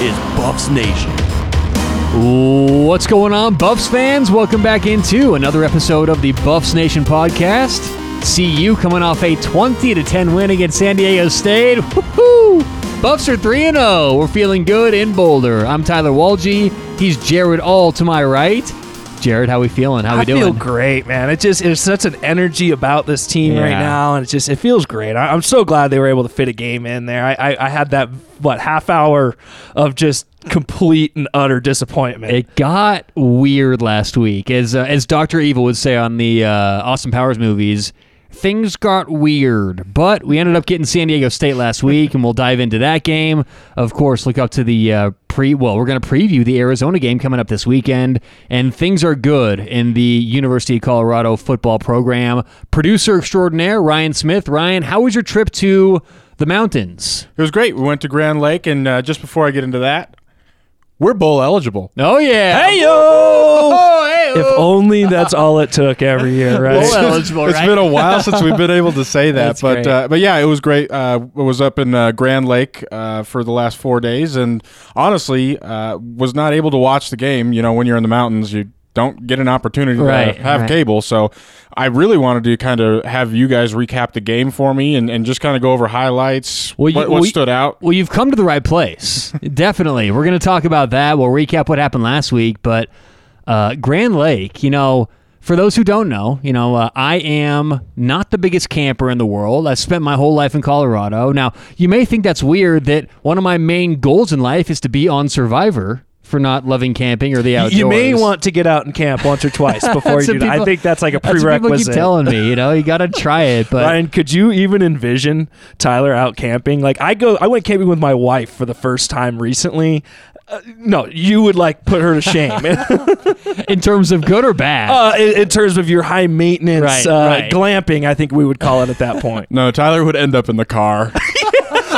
is Buffs Nation. What's going on, Buffs fans? Welcome back into another episode of the Buffs Nation podcast. CU coming off a 20 to 10 win against San Diego State. Woohoo! Buffs are 3 0. We're feeling good in Boulder. I'm Tyler Walje. He's Jared All to my right. Jared, how are we feeling? How we I doing? I feel great, man. It just there's such an energy about this team right now, and it just it feels great. I, I'm so glad they were able to fit a game in there. I, I, I had that what half hour of just complete and utter disappointment. It got weird last week, as uh, as Doctor Evil would say on the uh, Austin Powers movies. Things got weird, but we ended up getting San Diego State last week, and we'll dive into that game. Of course, look up to the uh, pre. Well, we're going to preview the Arizona game coming up this weekend, and things are good in the University of Colorado football program. Producer extraordinaire Ryan Smith. Ryan, how was your trip to the mountains? It was great. We went to Grand Lake, and uh, just before I get into that, we're bowl eligible. Oh yeah, hey yo! Oh, If only that's all it took every year, right? Bowl eligible, It's right? been a while since we've been able to say that, That's but uh, but yeah, it was great. Uh, I was up in uh, Grand Lake uh, for the last four days, and honestly, uh, was not able to watch the game. You know, when you're in the mountains, you don't get an opportunity Right, to have right. cable. So I really wanted to kind of have you guys recap the game for me and, and just kind of go over highlights, Well, you- what, what well, stood out. Well, you've come to the right place. Definitely. We're going to talk about that. We'll recap what happened last week. But uh, Grand Lake, you know, for those who don't know, you know, uh, I am not the biggest camper in the world. I've spent my whole life in Colorado. Now, you may think that's weird that one of my main goals in life is to be on Survivor for not loving camping or the outdoors. you may want to get out and camp once or twice before you what do that. I think that's like a That's what people keep prerequisite. telling me. You know, you got to try it. But Ryan, could you even envision Tyler out camping? Like I go, I went camping with my wife for the first time recently. Uh, no, you would like put her to shame. in terms of good or bad, uh, in, in terms of your high maintenance Right, uh, right. glamping, I think we would call it at that point. No, Tyler would end up in the car.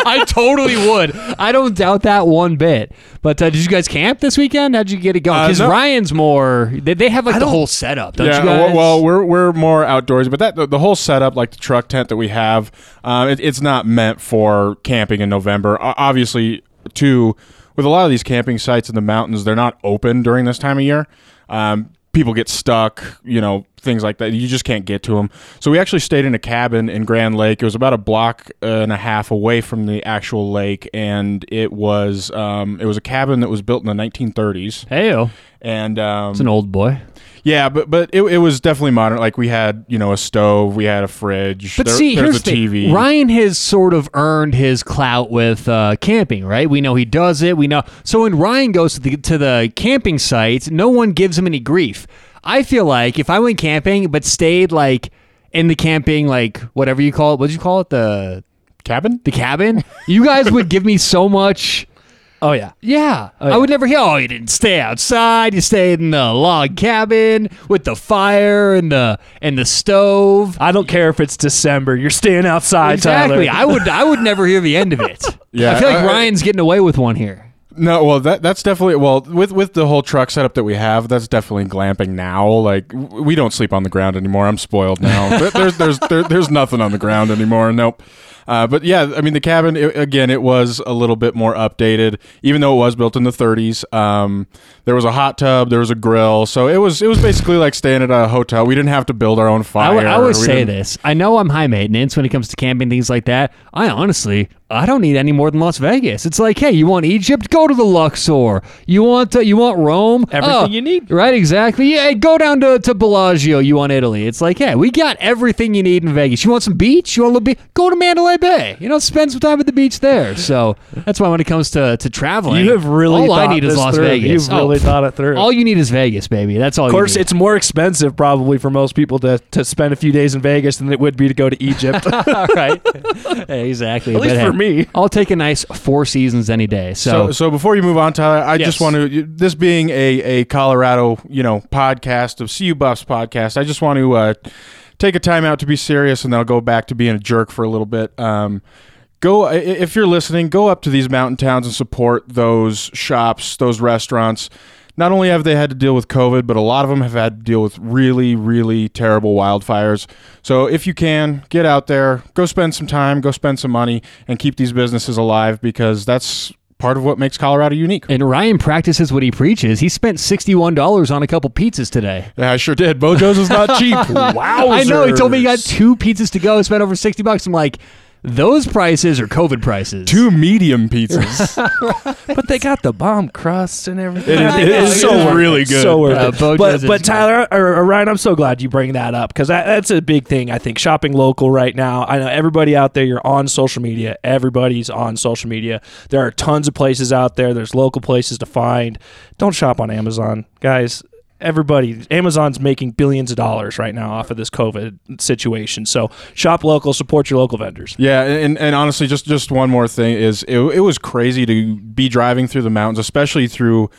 I totally would. I don't doubt that one bit. But uh, did you guys camp this weekend? How'd you get it going? Uh, Because no. Ryan's more. They, they have like the whole setup, don't yeah, you guys? well, we're we're more outdoors, but that the, the whole setup, like the truck tent that we have, um, it, it's not meant for camping in November. Obviously, too, with a lot of these camping sites in the mountains, they're not open during this time of year. Um, people get stuck, you know, things like that. You just can't get to them. So we actually stayed in a cabin in Grand Lake. It was about a block and a half away from the actual lake, and it was um, it was a cabin that was built in the 1930s. Heyo. And um, It's an old boy. Yeah, but but it, it was definitely modern. Like we had, you know, a stove, we had a fridge. But there, see, there's here's a the TV. thing. Ryan has sort of earned his clout with uh, camping, right? We know he does it. We know. So when Ryan goes to the to the camping sites, no one gives him any grief. I feel like if I went camping but stayed like in the camping, like whatever you call it, what did you call it, the cabin. the cabin, you guys would give me so much. Oh yeah, Yeah. Oh, yeah. I would never hear, oh, you didn't stay outside. You stayed in the log cabin with the fire and the and the stove. I don't care if it's December. You're staying outside, exactly. Tyler. I would I would never hear the end of it. Yeah, I feel like I- I- Ryan's getting away with one here. No, well, that that's definitely well with with the whole truck setup that we have. That's definitely glamping now. Like we don't sleep on the ground anymore. I'm spoiled now. There's there's there, there's nothing on the ground anymore. Nope. Uh, but yeah, I mean the cabin it, again. It was a little bit more updated, even though it was built in the 30s. Um, there was a hot tub, there was a grill, so it was it was basically like staying at a hotel. We didn't have to build our own fire. w- I always We say this. I know I'm high maintenance when it comes to camping things like that. I honestly, I don't need any more than Las Vegas. It's like, hey, you want Egypt? Go to the Luxor. You want uh, you want Rome? Everything Oh, you need. Right, exactly. Yeah, go down to, to Bellagio. You want Italy? It's like, hey, we got everything you need in Vegas. You want some beach? You want a little beach? Go to Mandalay Bay. You know, spend some time at the beach there. So that's why when it comes to, to traveling, You have really all I need is Las through. Vegas. You've really thought it through. All you need is Vegas, baby. That's all. Of course, it's more expensive probably for most people to, to spend a few days in Vegas than it would be to go to Egypt. all right. exactly. At least But, for hey, me. I'll take a nice four seasons any day. So, So, so before you move on, Tyler, I Yes. just want to. This being a a Colorado, you know, podcast of CU Buffs podcast, I just want to uh, take a time out to be serious, and then I'll go back to being a jerk for a little bit. Um, go if you're listening, go up to these mountain towns and support those shops, those restaurants. Not only have they had to deal with COVID, but a lot of them have had to deal with really, really terrible wildfires. So if you can, get out there, go spend some time, go spend some money, and keep these businesses alive because that's part of what makes Colorado unique. And Ryan practices what he preaches. He spent $61 on a couple pizzas today. Yeah, I sure did. Bojo's is not cheap. wow. I know. He told me he got two pizzas to go, spent over 60 bucks. I'm like, those prices are COVID prices. Two medium pizzas. but they got the bomb crust and everything. It is- I it know, is it's so worth really good. So worth Uh, it. Bojo's But but Tyler or, or Ryan, I'm so glad you bring that up because that, that's a big thing. I think shopping local right now. I know everybody out there. You're on social media. Everybody's on social media. There are tons of places out there. There's local places to find. Don't shop on Amazon, guys. Everybody, Amazon's making billions of dollars right now off of this COVID situation. So shop local, support your local vendors. Yeah, and, and honestly, just just one more thing is it, it was crazy to be driving through the mountains, especially through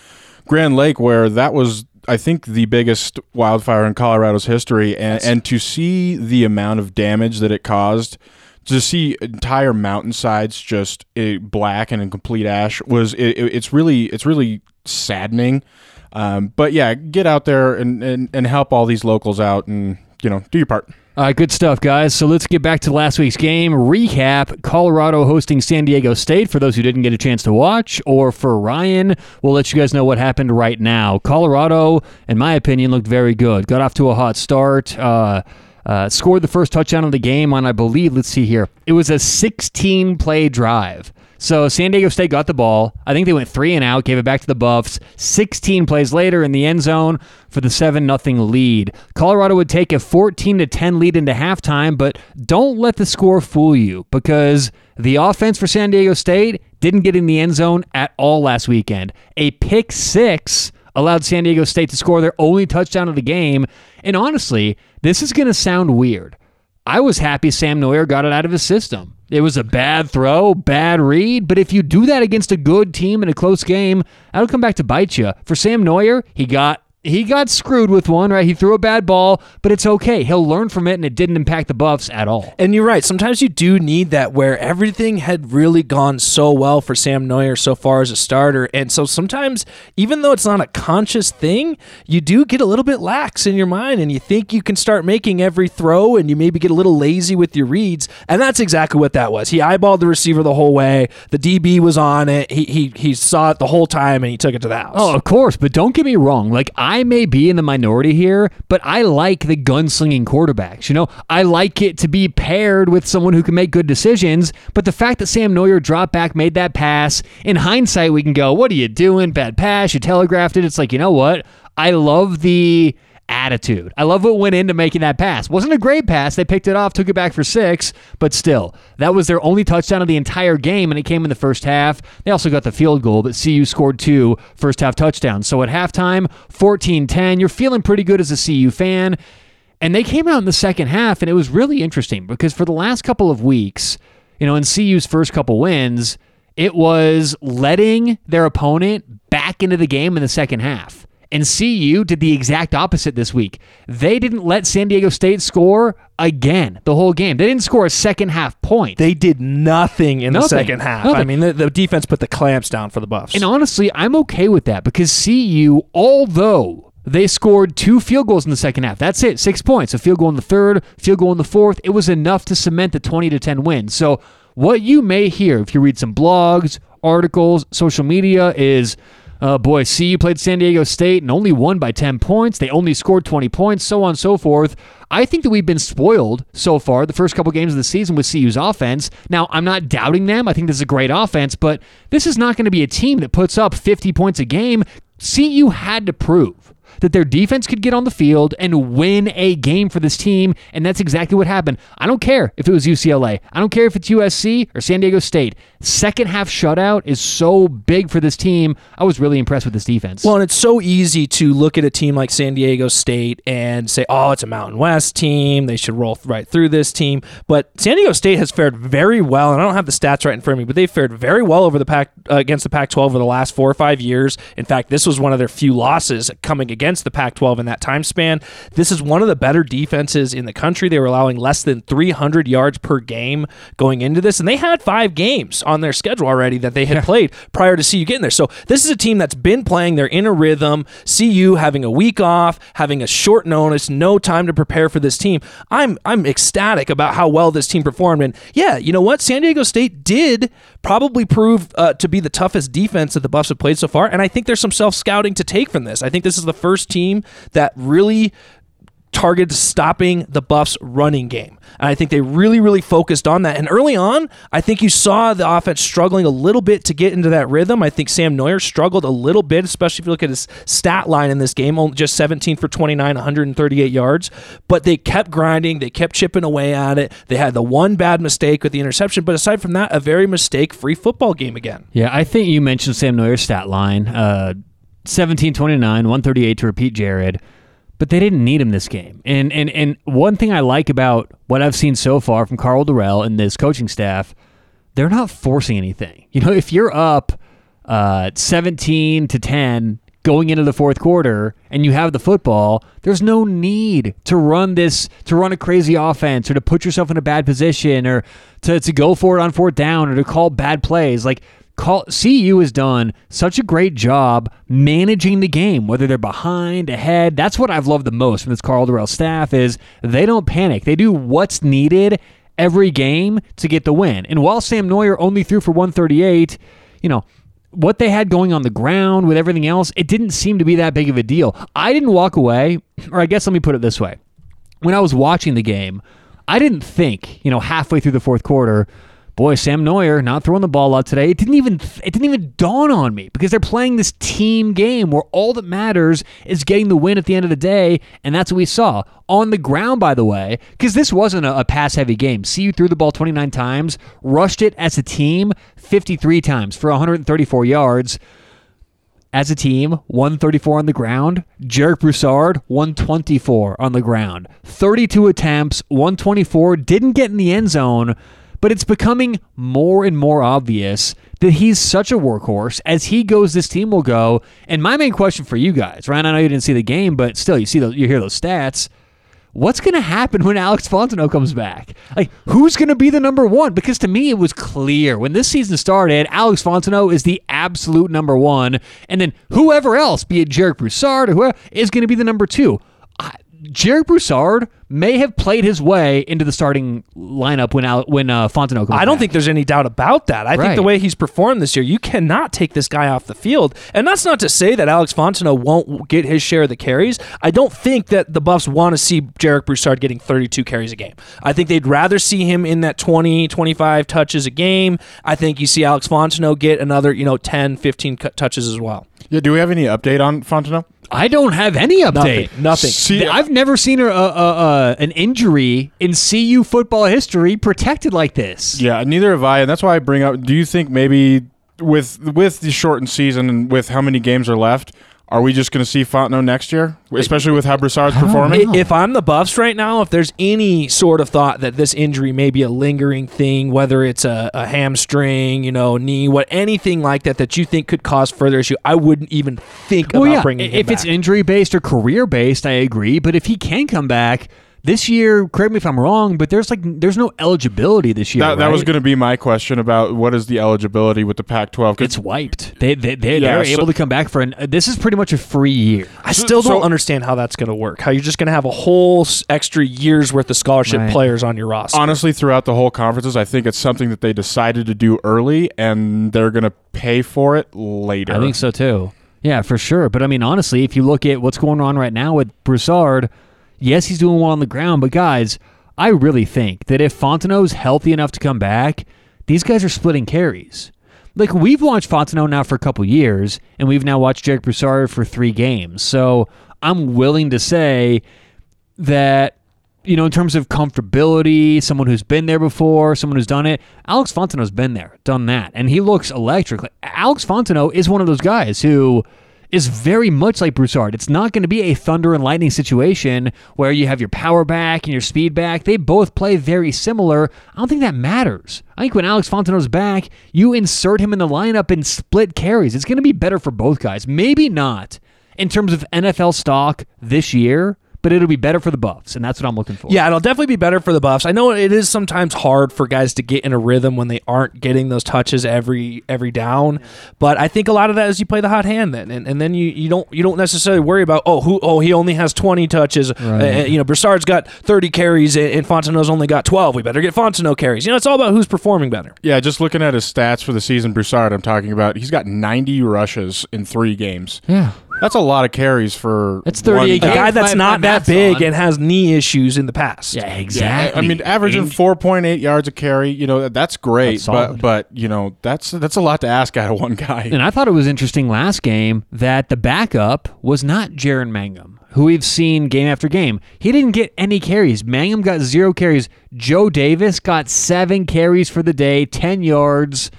Grand Lake, where that was I think the biggest wildfire in Colorado's history, and and to see the amount of damage that it caused. To see entire mountainsides just eh, black and in complete ash was it, it- it's really it's really saddening. Um, but yeah, get out there and, and, and help all these locals out and you know do your part. All right, good stuff, guys. So let's get back to last week's game. Recap Colorado hosting San Diego State for those who didn't get a chance to watch, or for Ryan, we'll let you guys know what happened right now. Colorado, in my opinion, looked very good. Got off to a hot start. Uh, uh, scored the first touchdown of the game on, I believe, let's see here. It was a 16 play drive. So San Diego State got the ball. I think they went three and out, gave it back to the Buffs. 16 plays later in the end zone for the 7 0 lead. Colorado would take a 14 to 10 lead into halftime, but don't let the score fool you because the offense for San Diego State didn't get in the end zone at all last weekend. A pick six allowed San Diego State to score their only touchdown of the game. And honestly, this is going to sound weird. I was happy Sam Noyer got it out of his system. It was a bad throw, bad read, but if you do that against a good team in a close game, that'll come back to bite you. For Sam Noyer, he got he got screwed with one, right? He threw a bad ball, but it's okay. He'll learn from it, and it didn't impact the Buffs at all. And you're right. Sometimes you do need that where everything had really gone so well for Sam Noyer so far as a starter. And so sometimes, even though it's not a conscious thing, you do get a little bit lax in your mind and you think you can start making every throw and you maybe get a little lazy with your reads. And that's exactly what that was. He eyeballed the receiver the whole way. The DB was on it. He, he, he saw it the whole time and he took it to the house. Oh, of course, but don't get me wrong. Like I may be in the minority here, but I like the gunslinging quarterbacks. You know, I like it to be paired with someone who can make good decisions. But the fact that Sam Noyer dropped back, made that pass, in hindsight, we can go, "What are you doing? Bad pass. You telegraphed it." It's like, you know what? I love the attitude. I love what went into making that pass. Wasn't a great pass. They picked it off, took it back for six, but still, that was their only touchdown of the entire game, and it came in the first half. They also got the field goal, but CU scored two first half touchdowns. So at halftime, 14 10, you're feeling pretty good as a CU fan. And they came out in the second half, and it was really interesting because for the last couple of weeks, you know, in CU's first couple wins, it was letting their opponent back into the game in the second half. And CU did the exact opposite this week. They didn't let San Diego State score again the whole game. They didn't score a second half point. They did nothing in the second half. Nothing. I mean, the, the defense put the clamps down for the Buffs. And honestly, I'm okay with that because CU, although they scored two field goals in the second half, that's it, six points. A field goal in the third, field goal in the fourth. It was enough to cement the 20 to 10 win. So what you may hear if you read some blogs, articles, social media is. Uh, boy, CU played San Diego State and only won by 10 points. They only scored 20 points, so on and so forth. I think that we've been spoiled so far the first couple games of the season with CU's offense. Now, I'm not doubting them. I think this is a great offense, but this is not going to be a team that puts up 50 points a game. CU had to prove that their defense could get on the field and win a game for this team, and that's exactly what happened. I don't care if it was UCLA. I don't care if it's USC or San Diego State. Second half shutout is so big for this team. I was really impressed with this defense. Well, and it's so easy to look at a team like San Diego State and say, "Oh, it's a Mountain West team. They should roll right through this team." But San Diego State has fared very well, and I don't have the stats right in front of me, but they've fared very well over the pack uh, against the Pac-12 over the last four or five years. In fact, this was one of their few losses coming against against the Pac 12 in that time span. This is one of the better defenses in the country. They were allowing less than 300 yards per game going into this, and they had five games on their schedule already that they had played prior to CU getting there. So this is a team that's been playing. They're in a rhythm. CU having a week off, having a short notice, no time to prepare for this team. I'm I'm ecstatic about how well this team performed. And yeah, you know what? San Diego State did probably prove uh, to be the toughest defense that the Buffs have played so far. And I think there's some self scouting to take from this. I think this is the first team that really targeted stopping the Buffs running game. And I think they really, really focused on that. And early on, I think you saw the offense struggling a little bit to get into that rhythm. I think Sam Noyer struggled a little bit, especially if you look at his stat line in this game, just 17 for 29, 138 yards. But they kept grinding, they kept chipping away at it. They had the one bad mistake with the interception, but aside from that, a very mistake free football game again. Yeah, I think you mentioned Sam Noyer's stat line. Uh, 17 29, 138 to repeat Jared but they didn't need him this game. And and and one thing I like about what I've seen so far from Karl Dorrell and this coaching staff, they're not forcing anything. You know, if you're up uh, 17 to 10 going into the fourth quarter and you have the football, there's no need to run this to run a crazy offense or to put yourself in a bad position or to, to go for it on fourth down or to call bad plays. Like Call, CU has done such a great job managing the game, whether they're behind, ahead. That's what I've loved the most from this Karl Dorrell staff is they don't panic. They do what's needed every game to get the win. And while Sam Noyer only threw for 138, you know, what they had going on the ground with everything else, it didn't seem to be that big of a deal. I didn't walk away, or I guess let me put it this way. When I was watching the game, I didn't think, you know, halfway through the fourth quarter, boy, Sam Noyer not throwing the ball out today. It didn't even it didn't even dawn on me because they're playing this team game where all that matters is getting the win at the end of the day, and that's what we saw on the ground. By the way, because this wasn't a, a pass heavy game. CU threw the ball 29 times, rushed it as a team 53 times for 134 yards. As a team, 134 on the ground. Jarek Broussard, 124 on the ground. 32 attempts, 124. Didn't get in the end zone but it's becoming more and more obvious that he's such a workhorse. As he goes, this team will go. And my main question for you guys, Ryan, I know you didn't see the game, but still, you see those, you hear those stats. What's going to happen when Alex Fontenot comes back? Like, who's going to be the number one? Because to me, it was clear when this season started, Alex Fontenot is the absolute number one. And then whoever else, be it Jarek Broussard or whoever, is going to be the number two. Jarek Broussard may have played his way into the starting lineup when Al, when uh, Fontenot comes I don't back. think there's any doubt about that. I Right. think the way he's performed this year, you cannot take this guy off the field. And that's not to say that Alex Fontenot won't get his share of the carries. I don't think that the Buffs want to see Jarek Broussard getting 32 carries a game. I think they'd rather see him in that 20, 25 touches a game. I think you see Alex Fontenot get another, you know, 10, 15 cu- touches as well. Yeah, do we have any update on Fontenot? I don't have any update. Nothing. Nothing. See, I've never seen a, a, a, an injury in CU football history protected like this. Yeah, neither have I, and that's why I bring up. Do you think maybe with with the shortened season and with how many games are left, are we just going to see Fontenot next year, especially with how Broussard's performing? If I'm the Buffs right now, if there's any sort of thought that this injury may be a lingering thing, whether it's a, a hamstring, you know, knee, what anything like that that you think could cause further issue, I wouldn't even think Well, about yeah, bringing him if it's injury based or career based, I agree. But if he can come back this year, correct me if I'm wrong, but there's like there's no eligibility this year. that, that was going to be my question about what is the eligibility with the Pac-12. 'cause It's wiped. They they they Yeah, they're so- able to come back for an. uh, This is pretty much a free year. I still so- don't understand how that's going to work. How you're just going to have a whole extra year's worth of scholarship Right. players on your roster. honestly throughout the whole conferences, I think it's something that they decided to do early, and they're going to pay for it later. I think so too. Yeah, for sure. But I mean, honestly, if you look at what's going on right now with Broussard, yes, he's doing well on the ground. But guys, I really think that if Fontenot's healthy enough to come back, these guys are splitting carries. Like we've watched Fontenot now for a couple years, and we've now watched Jarek Broussard for three games. So I'm willing to say that you know, in terms of comfortability, someone who's been there before, someone who's done it. Alex Fontenot's been there, done that, and he looks electric. Alex Fontenot is one of those guys who is very much like Broussard. It's not going to be a thunder and lightning situation where you have your power back and your speed back. They both play very similar. I don't think that matters. I think when Alex Fontenot's back, you insert him in the lineup and split carries. It's going to be better for both guys. Maybe not in terms of NFL stock this year, but it'll be better for the Buffs, and that's what I'm looking for. Yeah, it'll definitely be better for the Buffs. I know it is sometimes hard for guys to get in a rhythm when they aren't getting those touches every every down, but I think a lot of that is you play the hot hand then, and, and then you, you don't you don't necessarily worry about oh who oh he only has 20 touches, uh, you know Broussard's got 30 carries and, and Fontenot's only got 12. We better get Fontenot carries. You know it's all about who's performing better. Yeah, just looking at his stats for the season, Broussard, I'm talking about, he's got 90 rushes in three games. yeah. That's a lot of carries for. That's 38 one A Yeah, guy that's my- not my that big on. and has knee issues in the past. Yeah, Yeah, exactly. I mean, averaging 4.8 yards a carry, you know, that's great. That's but but you know, that's that's a lot to ask out of one guy. And I thought it was interesting last game that the backup was not Jaren Mangham, who we've seen game after game. He didn't get any carries. Mangum got zero carries. Joe Davis got seven carries for the day, 10 yards,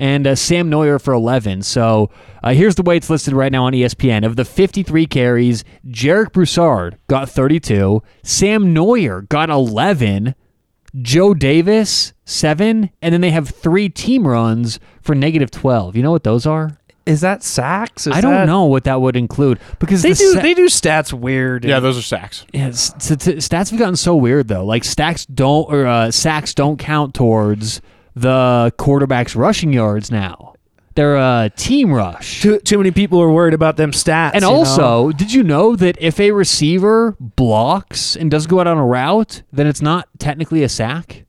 and uh, Sam Noyer for 11. So uh, here's the way it's listed right now on ESPN. Of the 53 carries, Jarek Broussard got 32, Sam Noyer got 11. Joe Davis, seven, and then they have three team runs for negative 12. You know what those are? Is that sacks? Is I don't that- know what that would include because They the do sa- they do stats weird. yeah, those are sacks. yeah, s- s- t- stats have gotten so weird though. Like stacks don't or uh, sacks don't count towards the quarterback's rushing yards now. They're a team rush. too, too many people are worried about them stats. And you know? also, did you know that if a receiver blocks and doesn't go out on a route, then it's not technically a sack?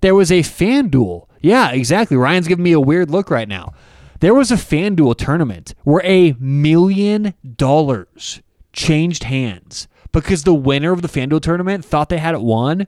There was a FanDuel. Yeah, exactly. Ryan's giving me a weird look right now. There was a FanDuel tournament where a million dollars changed hands because the winner of the FanDuel tournament thought they had it won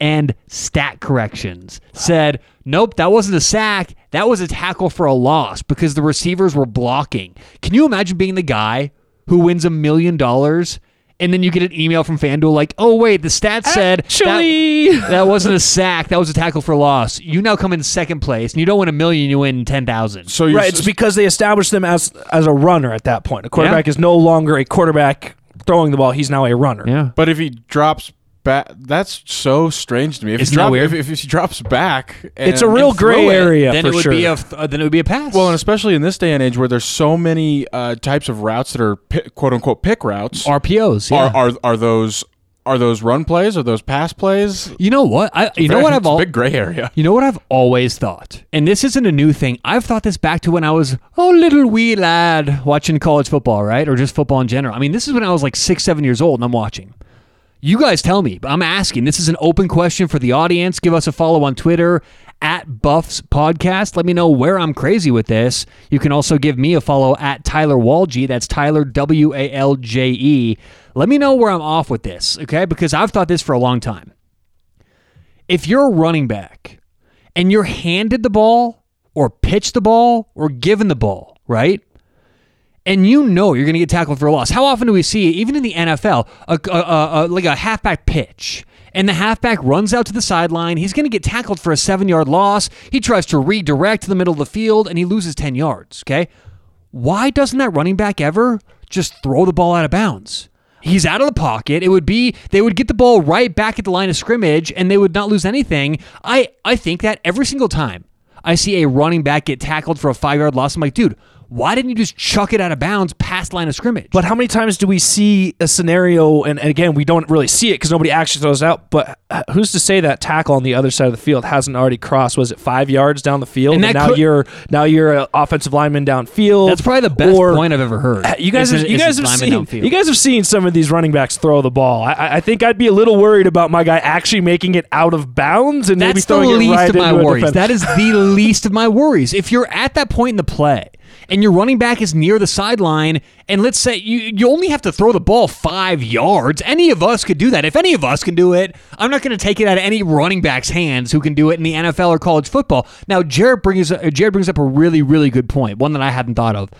and stat corrections said, nope, that wasn't a sack. That was a tackle for a loss because the receivers were blocking. Can you imagine being the guy who wins a million dollars and then you get an email from FanDuel like, oh, wait, the stat said that, Actually, that wasn't a sack. That was a tackle for a loss. You now come in second place and you don't win a million, you win 10,000. So you're right, it's because they established them as as a runner at that point. A quarterback Yeah. is no longer a quarterback throwing the ball; he's now a runner. Yeah. But if he drops back, that's so strange to me. If Isn't he that drop, weird? If, if he drops back, and, It's a real and throw gray it- area then for it would sure. be a uh, then it would be a pass. Well, and especially in this day and age where there's so many uh, types of routes that are pi- quote unquote pick routes, RPOs. Yeah. are, are are those are those run plays? Are those pass plays? you know what? I you know Very- what I've it's a al- big gray area. You know what I've always thought, and this isn't a new thing. I've thought this back to when I was a little wee lad watching college football, right, or just football in general. I mean, this is when I was like six, seven years old, and I'm watching. You guys tell me. I'm asking. This is an open question for the audience. Give us a follow on Twitter at Buffs Podcast. Let me know where I'm crazy with this. You can also give me a follow at Tyler Walje. That's Tyler W A L J E. Let me know where I'm off with this, okay? Because I've thought this for a long time. If you're a running back and you're handed the ball or pitched the ball or given the ball, right? And you know you're going to get tackled for a loss. How often do we see, even in the NFL, a, a, a, like a halfback pitch, and the halfback runs out to the sideline? He's going to get tackled for a seven yard loss. He tries to redirect to the middle of the field, and he loses 10 yards. Okay. Why doesn't that running back ever just throw the ball out of bounds? He's out of the pocket. It would be they would get the ball right back at the line of scrimmage and they would not lose anything. I I think that every single time I see a running back get tackled for a 5-yard loss, I'm like, "Dude, why didn't you just chuck it out of bounds past line of scrimmage?" But how many times do we see a scenario, and, and again, we don't really see it because nobody actually throws it out, but uh, who's to say that tackle on the other side of the field hasn't already crossed, was it five yards down the field? And And, now could- you're now you're an offensive lineman downfield. That's probably the best or- point I've ever heard. You guys, Is have, you guys have seen, downfield. you guys have seen some of these running backs throw the ball. I- I, think I'd be a little worried about my guy actually making it out of bounds and maybe That's the throwing least it right of my worries. That is the least of my worries. If you're at that point in the play and your running back is near the sideline, and let's say you, you only have to throw the ball five yards, any of us could do that. If any of us can do it, I'm not going to take it out of any running back's hands who can do it in the NFL or college football. Now, Jared brings Jared brings up a really really good point, one that I hadn't thought of.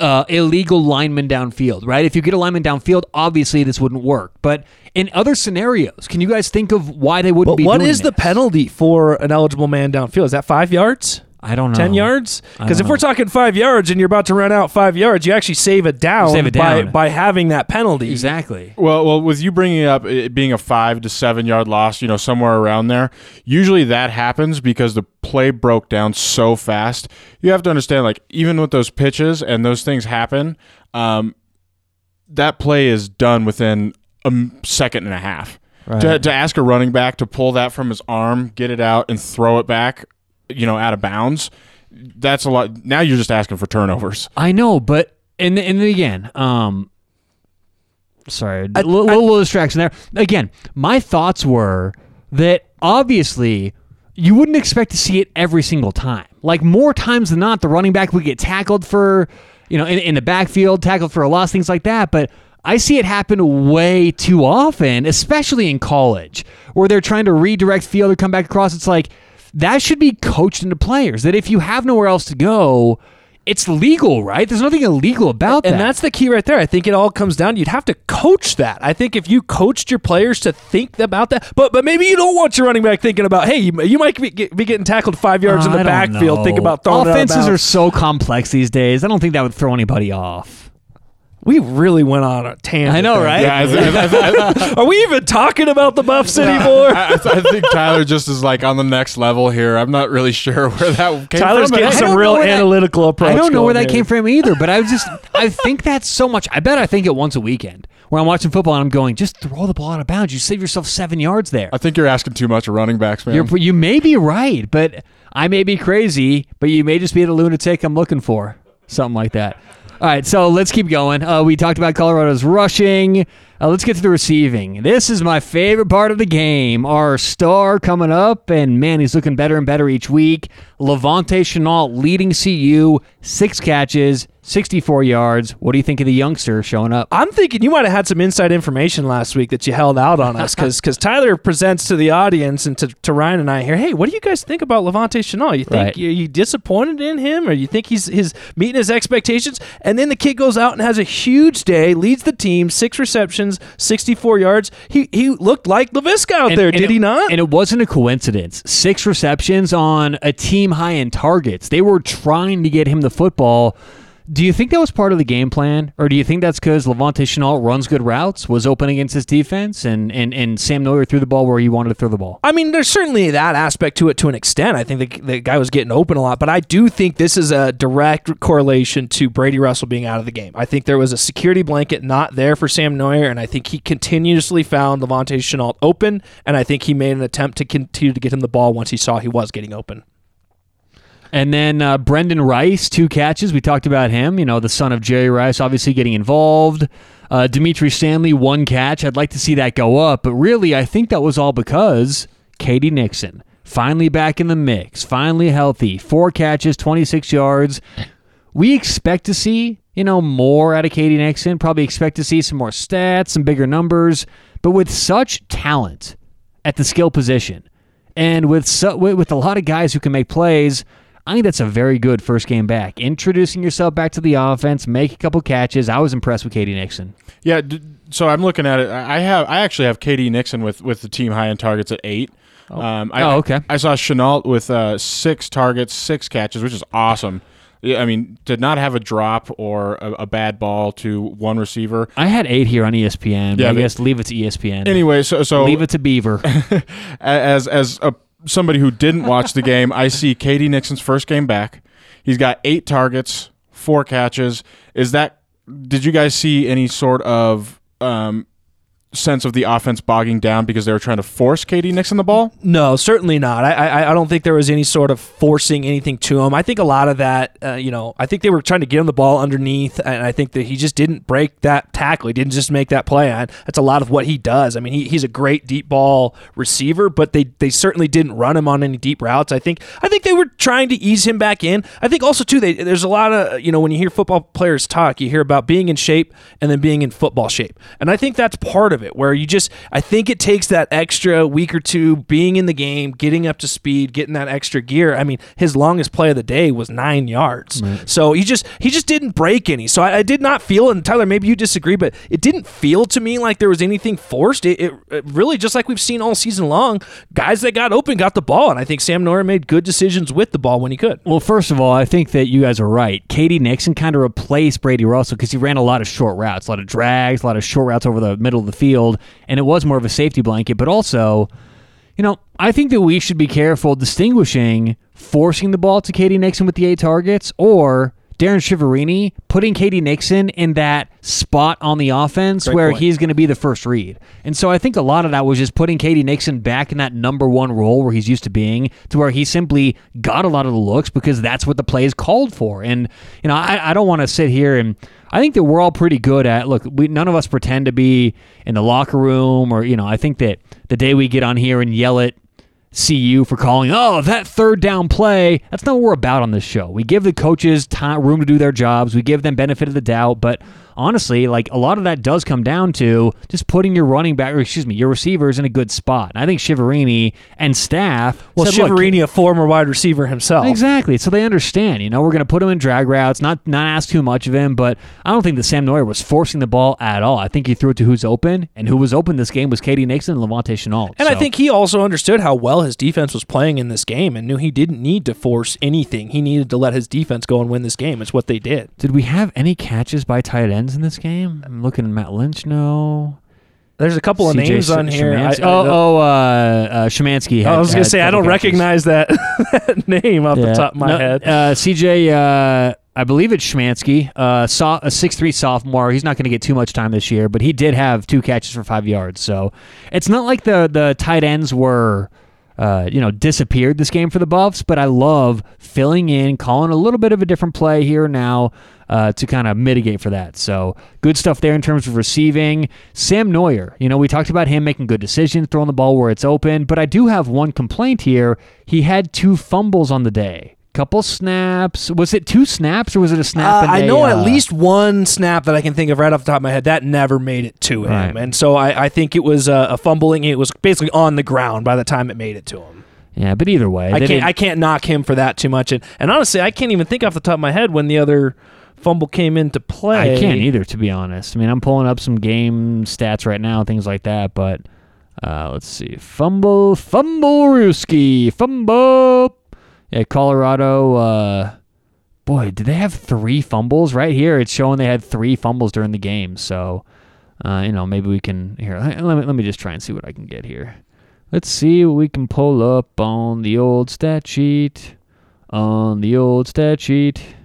Uh, illegal lineman downfield, right? If you get a lineman downfield, obviously this wouldn't work. But in other scenarios, can you guys think of why they wouldn't But be what is the penalty for an eligible man downfield? Is that five yards? I don't know. 10 yards? Because don't if we're talking five yards and you're about to run out five yards, you actually save it down, Save it By, down. by having that penalty. Exactly. Well, well, with you bringing up it being a five to seven yard loss, you know, somewhere around there, usually that happens because the play broke down so fast. You have to understand, like, even with those pitches and those things happen, um, that play is done within a second and a half. Right. To, to ask a running back to pull that from his arm, get it out, and throw it back, you know, out of bounds, that's a lot. Now you're just asking for turnovers. I know, but and and again, um, sorry, a little, little distraction there. Again, my thoughts were that obviously you wouldn't expect to see it every single time. Like more times than not, the running back would get tackled for, you know, in, in the backfield, tackled for a loss, things like that. But I see it happen way too often, especially in college, where they're trying to redirect field or come back across. It's like that should be coached into players that if you have nowhere else to go, it's legal, right? There's nothing illegal about that. And that's the key right there. I think it all comes down. You'd have to coach that. I think if you coached your players to think about that, but but maybe you don't want your running back thinking about, hey, you, you might be, get, be getting tackled five yards in the backfield. know. Think about throwing it out of Offenses are so complex these days. I don't think that would throw anybody off. We really went on a tangent. I know, there. right? Yeah, I, I, I, Are we even talking about the Buffs anymore? I, I think Tyler just is like on the next level here. I'm not really sure where that came Tyler's from. but getting some real where that- analytical approach. I don't know where going that here. came from either, but I was just I think that's so much. I bet I think it once a weekend where I'm watching football and I'm going, just throw the ball out of bounds. You save yourself seven yards there. I think you're asking too much of running backs, man. You're, you may be right, but I may be crazy, but you may just be the lunatic I'm looking for. Something like that. All right, so let's keep going. Uh, we talked about Colorado's rushing. Uh, let's get to the receiving. This is my favorite part of the game. Our star coming up, and man, he's looking better and better each week. La'Vontae Shenault leading CU, six catches, 64 yards. What do you think of the youngster showing up? I'm thinking you might have had some inside information last week that you held out on us because Tyler presents to the audience and to, to Ryan and I here, hey, what do you guys think about La'Vontae Shenault? You think Right. you, you disappointed in him or you think he's his meeting his expectations? And then the kid goes out and has a huge day, leads the team, six receptions, 64 yards. He he looked like Laviska out there, did it, he not? And it wasn't a coincidence. Six receptions on a team high in targets. They were trying to get him the football. Do you think that was part of the game plan? Or do you think that's because La'Vontae Shenault runs good routes, was open against his defense, and, and, and Sam Noyer threw the ball where he wanted to throw the ball? I mean, there's certainly that aspect to it to an extent. I think the, the guy was getting open a lot, but I do think this is a direct correlation to Brady Russell being out of the game. I think there was a security blanket not there for Sam Noyer, and I think he continuously found La'Vontae Shenault open, and I think he made an attempt to continue to get him the ball once he saw he was getting open. And then uh, Brenden Rice, two catches. We talked about him. You know, the son of Jerry Rice, obviously getting involved. Uh, Dimitri Stanley, one catch. I'd like to see that go up, but really, I think that was all because K.D. Nixon finally back in the mix, finally healthy. Four catches, 26 yards. We expect to see, you know, more out of K.D. Nixon. Probably expect to see some more stats, some bigger numbers. But with such talent at the skill position, and with with with a lot of guys who can make plays, I think that's a very good first game back. Introducing yourself back to the offense, make a couple catches. I was impressed with K.D. Nixon. Yeah, so I'm looking at it. I have I actually have K.D. Nixon with with the team high in targets at eight. Um, I, Oh, okay. I saw Shenault with uh, six targets, six catches, which is awesome. I mean, did not have a drop or a, a bad ball to one receiver. I had eight here on ESPN. Yeah, I guess leave it to ESPN. Anyway, so so leave it to Beaver. as as a somebody who didn't watch the game, I see K.D. Nixon's first game back. He's got eight targets, four catches. Is that? Did you guys see any sort of um, sense of the offense bogging down because they were trying to force K.D. Nixon the ball? No, certainly not. I, I I don't think there was any sort of forcing anything to him. I think a lot of that, uh, you know, I think they were trying to get him the ball underneath, and I think that he just didn't break that tackle. He didn't just make that play. And that's a lot of what he does. I mean, he, he's a great deep ball receiver, but they they certainly didn't run him on any deep routes. I think I think they were trying to ease him back in. I think also too, they, there's a lot of you know when you hear football players talk, you hear about being in shape and then being in football shape, and I think that's part of it. Where you just, I think it takes that extra week or two being in the game, getting up to speed, getting that extra gear. I mean, his longest play of the day was nine yards, so he just he just didn't break any. So I, I did not feel, and Tyler, maybe you disagree, but it didn't feel to me like there was anything forced. It, it, it really just like we've seen all season long, guys that got open got the ball, and I think Sam Noyer made good decisions with the ball when he could. Well, first of all, I think that you guys are right. K.D. Nixon kind of replaced Brady Russell because he ran a lot of short routes, a lot of drags, a lot of short routes over the middle of the field, and it was more of a safety blanket. But also, you know, I think that we should be careful distinguishing forcing the ball to K.D. Nixon with the eight targets or Darrin Chiaverini putting K.D. Nixon in that spot on the offense Great where point. he's going to be the first read. And so I think a lot of that was just putting K.D. Nixon back in that number one role where he's used to being, to where he simply got a lot of the looks because that's what the play is called for. And, you know, I, I don't want to sit here and I think that we're all pretty good at look, we none of us pretend to be in the locker room or, you know, I think that the day we get on here and yell at CU for calling, oh, that third down play. That's not what we're about on this show. We give the coaches time, room to do their jobs. We give them benefit of the doubt. But honestly, like a lot of that does come down to just putting your running back, or excuse me, your receivers in a good spot. And I think Chiaverini and staff. Well, said, Chiaverini, a former wide receiver himself. Exactly. So they understand. You know, we're going to put him in drag routes, not not ask too much of him. But I don't think that Sam Noyer was forcing the ball at all. I think he threw it to who's open, and who was open this game was K.D. Nixon and La'Vontae Shenault. And I think he also understood how well his defense was playing in this game and knew he didn't need to force anything. He needed to let his defense go and win this game. It's what they did. Did we have any catches by tight ends in this game? I'm looking at Matt Lynch. No. There's a couple of CJ names on here. I, Shemansky- oh, oh, uh, uh, Shemansky. I was going had to say, I don't recognize that, that name off the Yeah. top of my No, head. Uh, CJ, uh, I believe it's Shemansky, uh, saw a six three sophomore. He's not going to get too much time this year, but he did have two catches for five yards. So it's not like the the tight ends were. Uh, you know, disappeared this game for the Buffs, but I love filling in, calling a little bit of a different play here and now uh, to kind of mitigate for that. So good stuff there in terms of receiving. Sam Neuer, you know, we talked about him making good decisions, throwing the ball where it's open, but I do have one complaint here. He had two fumbles on the day. Couple snaps. Was it two snaps or was it a snap? Uh, and I a, know uh, at least one snap that I can think of right off the top of my head that never made it to him, Right. and so I, I think it was a, a fumbling. It was basically on the ground by the time it made it to him. Yeah, but either way, I can't I can't knock him for that too much, and, and honestly, I can't even think off the top of my head when the other fumble came into play. I can't either, to be honest. I mean, I'm pulling up some game stats right now, things like that. But uh, let's see, fumble, fumble, Ruski, fumble. Yeah, Colorado. Uh, boy, did they have three fumbles right here? It's showing they had three fumbles during the game. So, uh, you know, maybe we can here. Let me let me just try and see what I can get here. Let's see what we can pull up on the old stat sheet. On the old stat sheet.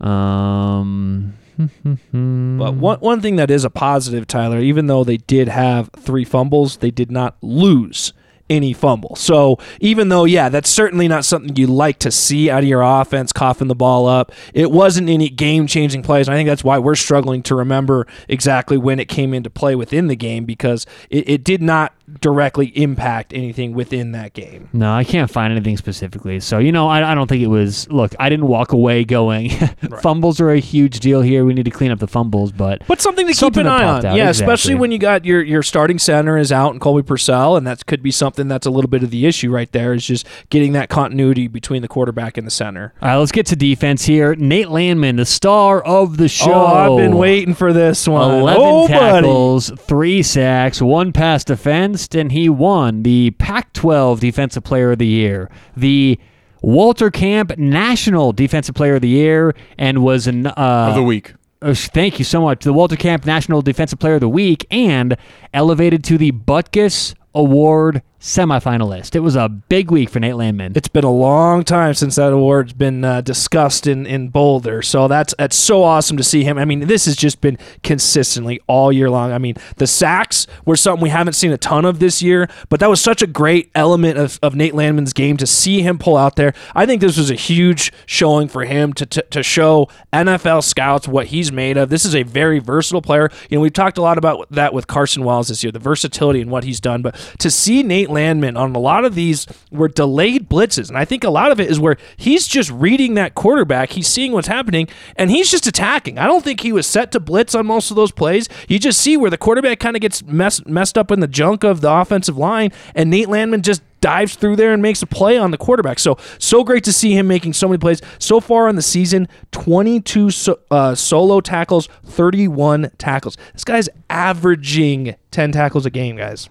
Um. But one one thing that is a positive, Tyler, even though they did have three fumbles, they did not lose any fumble. So even though, yeah, that's certainly not something you like to see out of your offense, coughing the ball up. It wasn't any game changing plays. And I think that's why we're struggling to remember exactly when it came into play within the game because it, it did not directly impact anything within that game. No, I can't find anything specifically. So, you know, I, I don't think it was. Look, I didn't walk away going, fumbles are a huge deal here. We need to clean up the fumbles. But But something to Something keep an eye on. out, Yeah, exactly. especially when you got your, your starting center is out and Colby Pursell, and that could be something that's a little bit of the issue right there is just getting that continuity between the quarterback and the center. all right, let's get to defense here. Nate Landman, the star of the show. Oh, I've been waiting for this one. 11 oh, buddy. tackles, three sacks, one pass defensed, and he won the Pac 12 Defensive Player of the Year, the Walter Camp National Defensive Player of the Year, and was an. Uh, of the week. Uh, thank you so much. The Walter Camp National Defensive Player of the Week and elevated to the Butkus Award semifinalist. It was a big week for Nate Landman. It's been a long time since that award's been uh, discussed in, in Boulder, so that's that's so awesome to see him. I mean, this has just been consistently all year long. I mean, the sacks were something we haven't seen a ton of this year, but that was such a great element of, of Nate Landman's game to see him pull out there. I think this was a huge showing for him to, to, to show NFL scouts what he's made of. This is a very versatile player. You know, we've talked a lot about that with Carson Wells this year, the versatility and what he's done, but to see Nate Landman on a lot of these were delayed blitzes, and I think a lot of it is where he's just reading that quarterback, he's seeing what's happening, and he's just attacking. I don't think he was set to blitz on most of those plays. You just see where the quarterback kind of gets mess, messed up in the junk of the offensive line, and Nate Landman just dives through there and makes a play on the quarterback. So so great to see him making so many plays. So far in the season, 22 so, uh, solo tackles, 31 tackles. This guy's averaging 10 tackles a game, guys.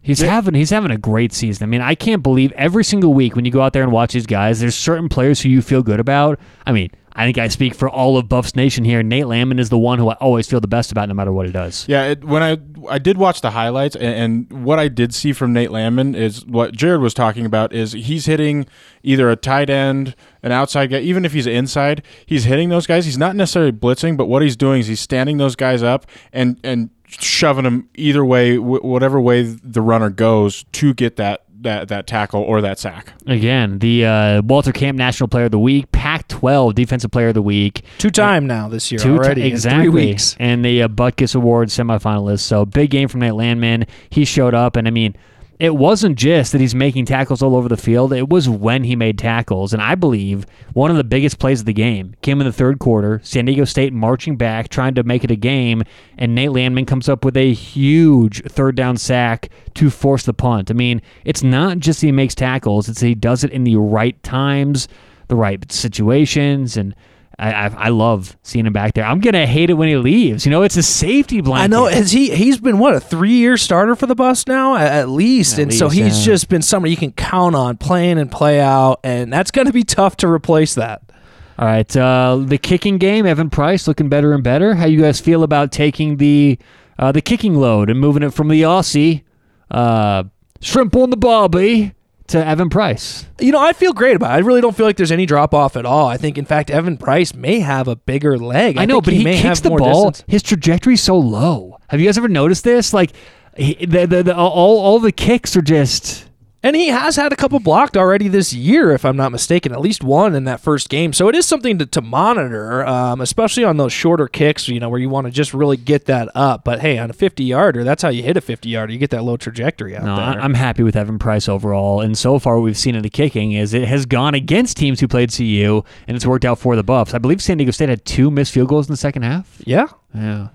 He's having he's having a great season. I mean, I can't believe every single week when you go out there and watch these guys, there's certain players who you feel good about. I mean, I think I speak for all of Buffs Nation here. Nate Landman is the one who I always feel the best about, no matter what he does. Yeah, it, when I I did watch the highlights, and, and what I did see from Nate Landman is what Jared was talking about. Is he's hitting either a tight end, an outside guy, even if he's inside, he's hitting those guys. He's not necessarily blitzing, but what he's doing is he's standing those guys up and and shoving them either way, wh- whatever way the runner goes to get that that that tackle or that sack. Again, the uh, Walter Camp National Player of the Week, Pac-12 Defensive Player of the Week, Two time now this year Two already. in exactly. three weeks. And the uh, Butkus Award semifinalist. So big game from Nate Landman. He showed up, and I mean, it wasn't just that he's making tackles all over the field. It was when he made tackles, and I believe one of the biggest plays of the game came in the third quarter. San Diego State marching back, trying to make it a game, and Nate Landman comes up with a huge third down sack to force the punt. I mean, it's not just he makes tackles; it's he does it in the right times, the right situations, and. I, I, I love seeing him back there. I'm gonna hate it when he leaves. You know, it's a safety blanket. I know. Has he? He's been what a three-year starter for the Buffs now, at, at least, At and so he's yeah. just been someone you can count on playing and play out, and that's to be tough to replace that. All right, uh, the kicking game. Evan Price looking better and better. How you guys feel about taking the uh, the kicking load and moving it from the Aussie uh, shrimp on the bobby to Evan Price? You know, I feel great about it. I really don't feel like there's any drop off at all. I think, in fact, Evan Price may have a bigger leg. I, know, think but he, may kicks the ball. distance. His trajectory's so low. Have you guys ever noticed this? Like, he, the, the, the, all all the kicks are just. And he has had a couple blocked already this year, if I'm not mistaken, at least one in that first game. So it is something to, to monitor, um, especially on those shorter kicks, you know, where you want to just really get that up. But hey, on a 50 yarder, that's how you hit a 50 yarder. You get that low trajectory out No, there. I'm happy with Evan Price overall. And so far, we've seen in the kicking is it has gone against teams who played CU, and it's worked out for the Buffs. I believe San Diego State had two missed field goals in the second half. yeah. Yeah.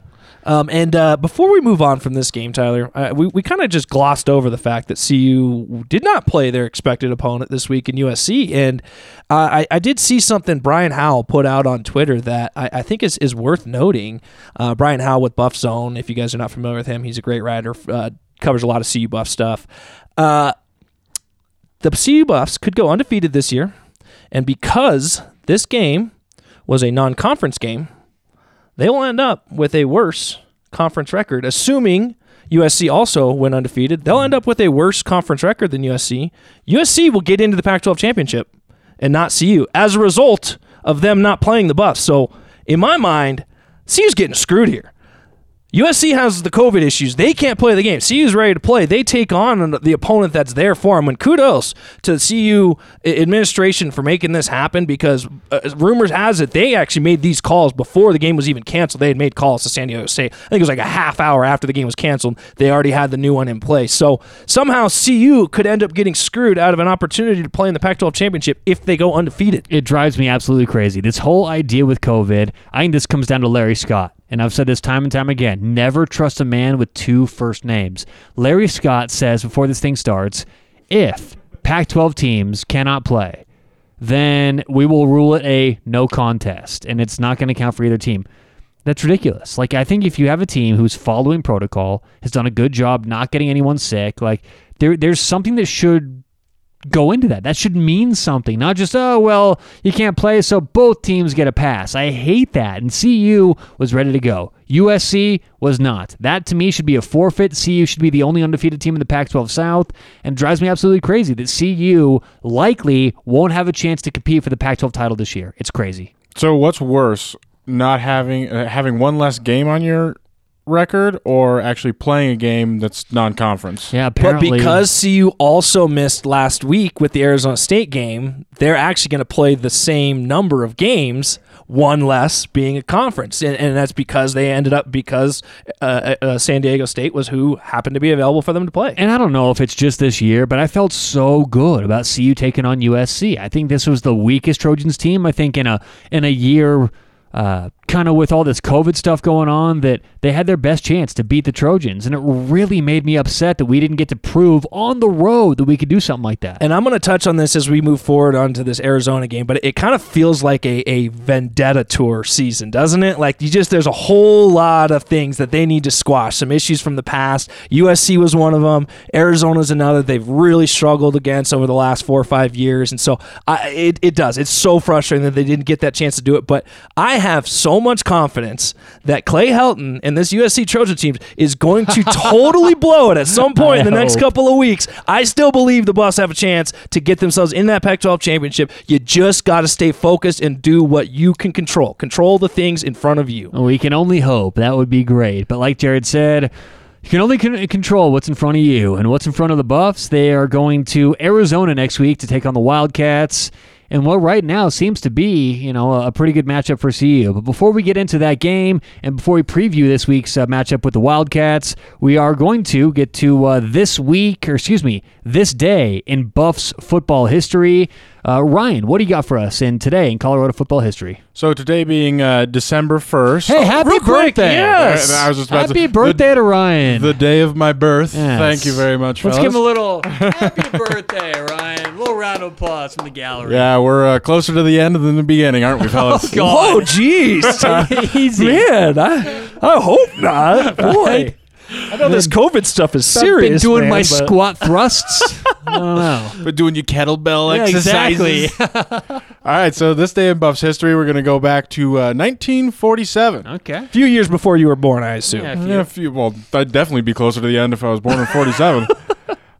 Um, and uh, before we move on from this game, Tyler, uh, we, we kind of just glossed over the fact that CU did not play their expected opponent this week in USC. And uh, I, I did see something Brian Howell put out on Twitter that I, I think is, is worth noting. Uh, Brian Howell with Buff Zone, if you guys are not familiar with him, he's a great writer, uh, covers a lot of CU Buff stuff. Uh, the CU Buffs could go undefeated this year. And because this game was a non conference game, they will end up with a worse conference record, assuming USC also went undefeated. They'll end up with a worse conference record than USC. USC will get into the Pac 12 championship and not CU as a result of them not playing the Buffs. So, in my mind, CU's getting screwed here. USC has the COVID issues. They can't play the game. CU's ready to play. They take on the opponent that's there for them. And kudos to the CU administration for making this happen because uh, rumors has it they actually made these calls before the game was even canceled. They had made calls to San Diego State. I think it was like a half hour after the game was canceled. They already had the new one in place. So somehow CU could end up getting screwed out of an opportunity to play in the Pac 12 championship if they go undefeated. It drives me absolutely crazy. This whole idea with COVID, I think this comes down to Larry Scott. And I've said this time and time again never trust a man with two first names. Larry Scott says before this thing starts if Pac 12 teams cannot play, then we will rule it a no contest, and it's not going to count for either team. That's ridiculous. Like, I think if you have a team who's following protocol, has done a good job not getting anyone sick, like, there, there's something that should go into that. That should mean something, not just, oh, well, you can't play, so both teams get a pass. I hate that. And CU was ready to go. USC was not. That to me should be a forfeit. CU should be the only undefeated team in the Pac 12 South, and drives me absolutely crazy that CU likely won't have a chance to compete for the Pac 12 title this year. It's crazy. So what's worse, not having uh, having one less game on your record, or actually playing a game that's non-conference? Yeah, apparently. But apparently. because CU also missed last week with the Arizona State game, they're actually going to play the same number of games, one less being a conference, and, and that's because they ended up because uh, uh, San Diego State was who happened to be available for them to play. And I don't know if it's just this year, but I felt so good about CU taking on USC. I think this was the weakest Trojans team. I think in a in a year uh, kind of with all this COVID stuff going on that they had their best chance to beat the Trojans. And it really made me upset that we didn't get to prove on the road that we could do something like that. And I'm going to touch on this as we move forward onto this Arizona game, but it kind of feels like a, a vendetta tour season, doesn't it? Like you just there's a whole lot of things that they need to squash. Some issues from the past. USC was one of them. Arizona's another. They've really struggled against over the last four or five years, and so I, it it does. It's so frustrating that they didn't get that chance to do it. But I have so much confidence that Clay Helton and this USC Trojan team is going to totally blow it at some point in the next couple of weeks. I still believe the Buffs have a chance to get themselves in that Pac-12 championship. You just got to stay focused and do what you can control. Control the things in front of you. We can only hope. That would be great. But like Jared said, you can only control what's in front of you. And what's in front of the Buffs? They are going to Arizona next week to take on the Wildcats. And what right now seems to be, you know, a pretty good matchup for CU. But before we get into that game and before we preview this week's uh, matchup with the Wildcats, we are going to get to uh, this week, or excuse me, this day in Buffs football history. Uh, Ryan, what do you got for us in today in Colorado football history? So today being uh, December first. Hey, happy real quick, birthday! yes. I was just about Happy to, birthday to Ryan. The, the day of my birth. Yes. Thank you very much, Let's fellas. give him a little happy birthday, Ryan. A little round of applause from the gallery. yeah, we're uh, closer to the end than the beginning, aren't we, fellas? God. Whoa, jeez. Easy. Man, I, I hope not. Boy. I know this COVID stuff is I've serious. been doing man, my but- squat thrusts. I don't know. We're doing your kettlebell Yeah, exercises. exactly. All right, so this day in Buffs history, we're going to go back to uh, 1947. okay. A few years before you were born, I assume. Yeah, if Yeah, a few, well, I'd definitely be closer to the end if I was born in 47.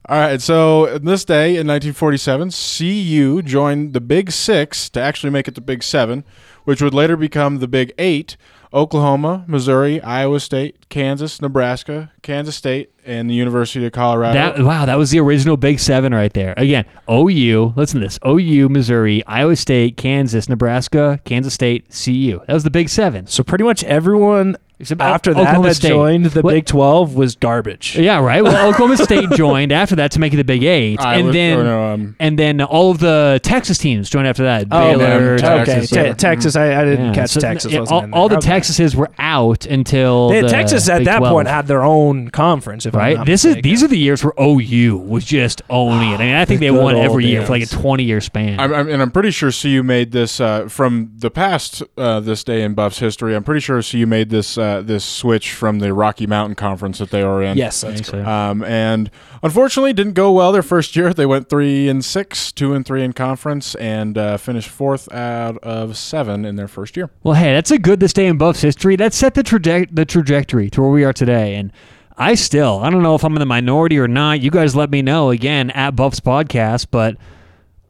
All right, so in this day in 1947, CU joined the Big Six to actually make it the Big Seven, which would later become the Big Eight. Oklahoma, Missouri, Iowa State, Kansas, Nebraska, Kansas State, and the University of Colorado. That wow, that was the original Big Seven right there. Again, OU. Listen to this: OU, Missouri, Iowa State, Kansas, Nebraska, Kansas State, CU. That was the Big Seven. So pretty much everyone Except after that Oklahoma that State. joined the What- Big 12 was garbage. Yeah, right. Well, Oklahoma State joined after that to make it the Big Eight, Iowa- and then no, um, and then all of the Texas teams joined after that. Oh, Baylor, man. okay. Texas, Te- Texas, I, I didn't Yeah, catch so, Texas. yeah, all, all the Okay. Texases were out until They the Texas at Big that 12, point had their own conference. If I'm right. not This is these are the years where OU was just owning it. I mean, I think they won every year for like a twenty year span. I'm, I'm, and I'm pretty sure CU made this uh, from the past. Uh, this day in Buffs history, I'm pretty sure CU made this uh, this switch from the Rocky Mountain Conference that they are in. yes, that's Thanks, correct. Um, and unfortunately, didn't go well their first year. They went three and six, two and three in conference, and uh, finished fourth out of seven in their first year. Well, hey, that's a good this day in Buffs history. That set the traje- the trajectory to where we are today. And I still, I don't know if I'm in the minority or not. You guys let me know again at Buffs Podcast. But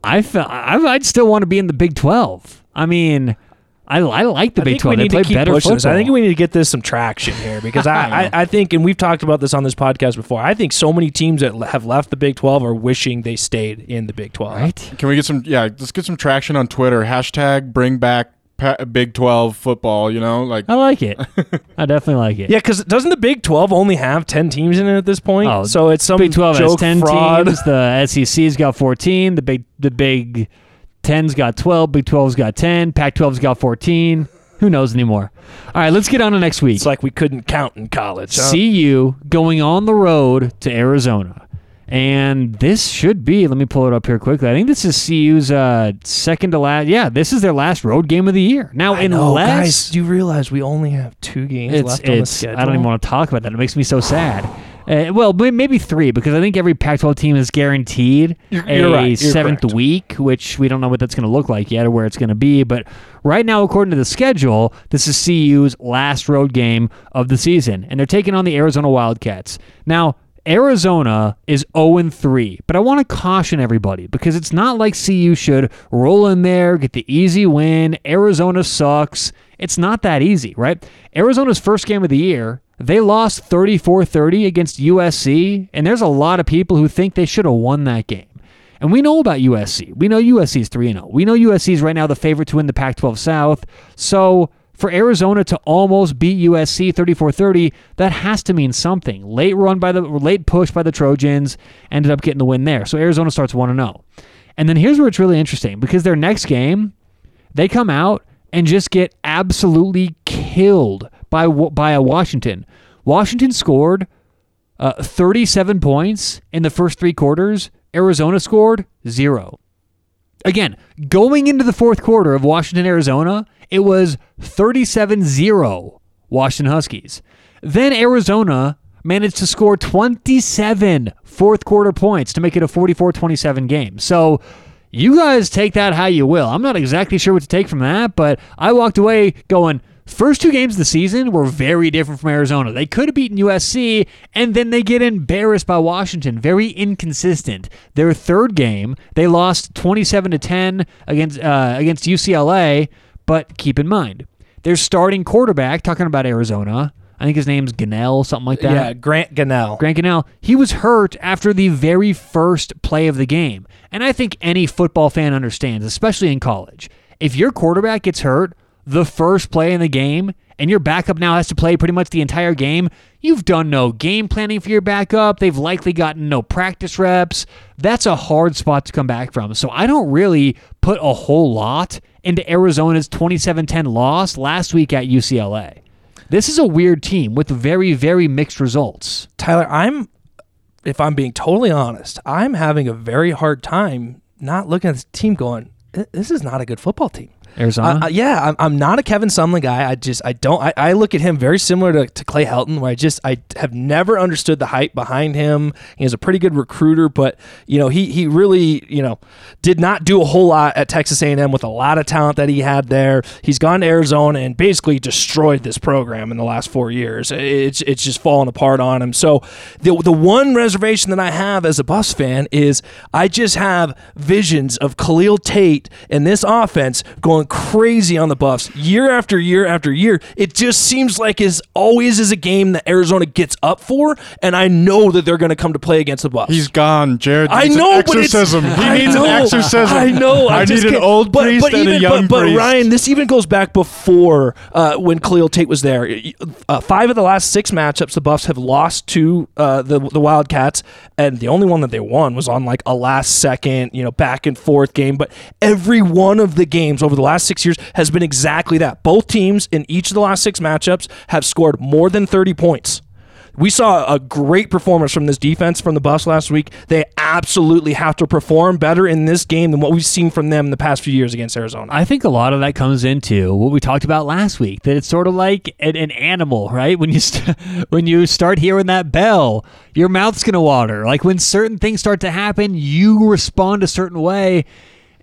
I felt I'd still want to be in the Big Twelve. I mean, I, I like the I Big Twelve. They play better pushing this. I think we need to get this some traction here because I, I, I think, and we've talked about this on this podcast before. I think so many teams that have left the Big Twelve are wishing they stayed in the Big Twelve. right. Can we get some? Yeah, let's get some traction on Twitter. Hashtag Bring Back Big Twelve Football. You know, like I like it. I definitely like it. Yeah, because doesn't the Big Twelve only have ten teams in it at this point? Oh, so it's some Big Twelve has joke ten fraud. teams. The SEC's got fourteen. The Big the Big Ten's got twelve. Big 12's got ten. Pac 12's got fourteen. Who knows anymore? All right, let's get on to next week. It's like we couldn't count in college. huh? CU going on the road to Arizona. And this should be, let me pull it up here quickly. I think this is CU's uh, second to last. Yeah, this is their last road game of the year. Now, I know, unless guys, do you realize we only have two games left on the schedule? I don't even want to talk about that. It makes me so sad. Uh, well, maybe three because I think every Pac-12 team is guaranteed You're- a you're right. Seventh correct. week, which we don't know what that's going to look like yet or where it's going to be. But right now, according to the schedule, this is CU's last road game of the season, and they're taking on the Arizona Wildcats. Now, Arizona is 0 3, but I want to caution everybody because it's not like CU should roll in there, get the easy win. Arizona sucks. It's not that easy, right? Arizona's first game of the year, they lost 34 30 against USC, and there's a lot of people who think they should have won that game. And we know about USC. We know USC is 3 0. We know USC is right now the favorite to win the Pac 12 South. So for Arizona to almost beat USC 34-30, that has to mean something. Late run by the late push by the Trojans ended up getting the win there. So Arizona starts 1-0. And then here's where it's really interesting because their next game, they come out and just get absolutely killed by by Washington. Washington scored uh, 37 points in the first three quarters. Arizona scored zero. Again, going into the fourth quarter of Washington, Arizona, it was 37 0 Washington Huskies. Then Arizona managed to score 27 fourth quarter points to make it a 44 27 game. So you guys take that how you will. I'm not exactly sure what to take from that, but I walked away going, First two games of the season were very different from Arizona. They could have beaten USC, and then they get embarrassed by Washington. Very inconsistent. Their third game, they lost 27 to 10 against uh, against UCLA. But keep in mind, their starting quarterback, talking about Arizona, I think his name's Gannell, something like that. Yeah, Grant Gunnell. Grant Gunnell, he was hurt after the very first play of the game. And I think any football fan understands, especially in college. If your quarterback gets hurt the first play in the game and your backup now has to play pretty much the entire game, you've done no game planning for your backup. They've likely gotten no practice reps. That's a hard spot to come back from. So I don't really put a whole lot into Arizona's 27 10 loss last week at UCLA. This is a weird team with very, very mixed results. Tyler, I'm, if I'm being totally honest, I'm having a very hard time not looking at this team going, this is not a good football team. Arizona? Uh, uh, yeah, I'm, I'm not a Kevin Sumlin guy. I just I don't I, I look at him very similar to, to Clay Helton, where I just I have never understood the hype behind him. He is a pretty good recruiter, but you know he he really you know did not do a whole lot at Texas A&M with a lot of talent that he had there. He's gone to Arizona and basically destroyed this program in the last four years. It's it's just fallen apart on him. So the the one reservation that I have as a Buffs fan is I just have visions of Khalil Tate and this offense going crazy on the Buffs year after year after year. It just seems like is always is a game that Arizona gets up for, and I know that they're going to come to play against the Buffs. He's gone. Jared I know, an but it's- exorcism. He I needs know, an exorcism. I know. I, I, need an old but, priest but and even, a young but, but. Ryan, this even goes back before uh, when Khalil Tate was there. Uh, five of the last six matchups, the Buffs have lost to uh, the the Wildcats, and the only one that they won was on like a last second, you know, back and forth game. But every one of the games over the last six years has been exactly that. Both teams in each of the last six matchups have scored more than thirty points. We saw a great performance from this defense from the Buffs last week. They absolutely have to perform better in this game than what we've seen from them in the past few years against Arizona. I think a lot of that comes into what we talked about last week. That it's sort of like an, an animal, right? When you st- when you start hearing that bell, your mouth's gonna water. Like when certain things start to happen, you respond a certain way.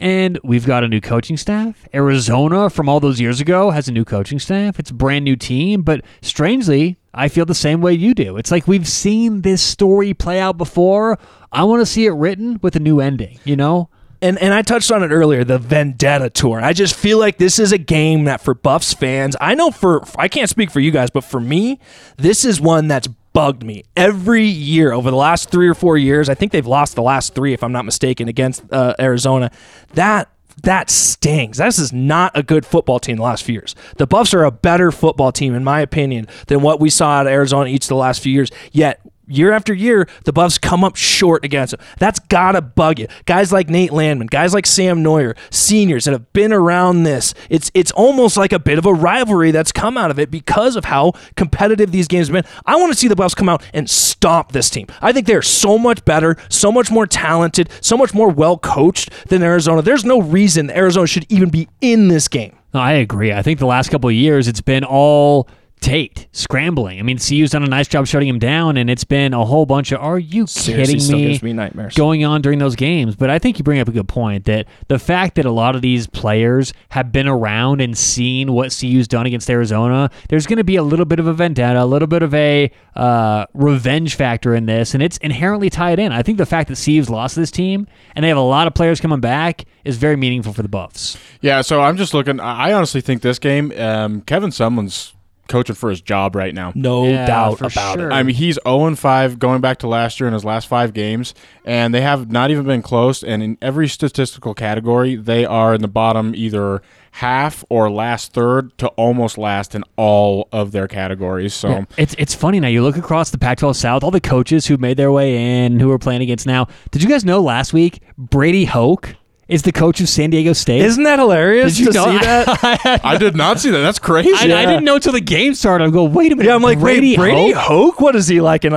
And we've got a new coaching staff. Arizona, from all those years ago, has a new coaching staff. It's a brand new team, but strangely, I feel the same way you do. It's like we've seen this story play out before. I want to see it written with a new ending. You know? and and I touched on it earlier, the Vendetta tour. I just feel like this is a game that for Buffs fans, I know for I can't speak for you guys, but for me, this is one that's bugged me every year over the last three or four years. I think they've lost the last three, if I'm not mistaken, against uh, Arizona. That that stings. This is not a good football team the last few years. The Buffs are a better football team, in my opinion, than what we saw at Arizona each of the last few years. Yet year after year, the Buffs come up short against them. That's gotta bug you. Guys like Nate Landman, guys like Sam Noyer, seniors that have been around this. It's it's almost like a bit of a rivalry that's come out of it because of how competitive these games have been. I want to see the Buffs come out and stomp this team. I think they're so much better, so much more talented, so much more well coached than Arizona. There's no reason Arizona should even be in this game. No, I agree. I think the last couple of years it's been all Tate scrambling. I mean, CU's done a nice job shutting him down, and it's been a whole bunch of "Are you Seriously, kidding me?" gives me nightmares. going on during those games. But I think you bring up a good point that the fact that a lot of these players have been around and seen what CU's done against Arizona, there's going to be a little bit of a vendetta, a little bit of a uh, revenge factor in this, and it's inherently tied in. I think the fact that CU's lost this team and they have a lot of players coming back is very meaningful for the Buffs. Yeah, so I'm just looking. I I honestly think this game, um, Kevin Sumlin's coaching for his job right now. No Yeah, doubt about sure. it. I mean, he's 0 5 going back to last year in his last five games, and they have not even been close. And in every statistical category, they are in the bottom either half or last third to almost last in all of their categories. So. Yeah, it's it's funny now. You look across the Pac-12 South, all the coaches who made their way in, who are playing against now. Did you guys know last week Brady Hoke is the coach of San Diego State. Isn't that hilarious Did you to know see that? I did not see that. That's crazy. I, I didn't know until the game started. I'm go, wait a minute. Yeah, I'm like, Brady wait, Brady Hoke? Hoke? What is he like? An, uh,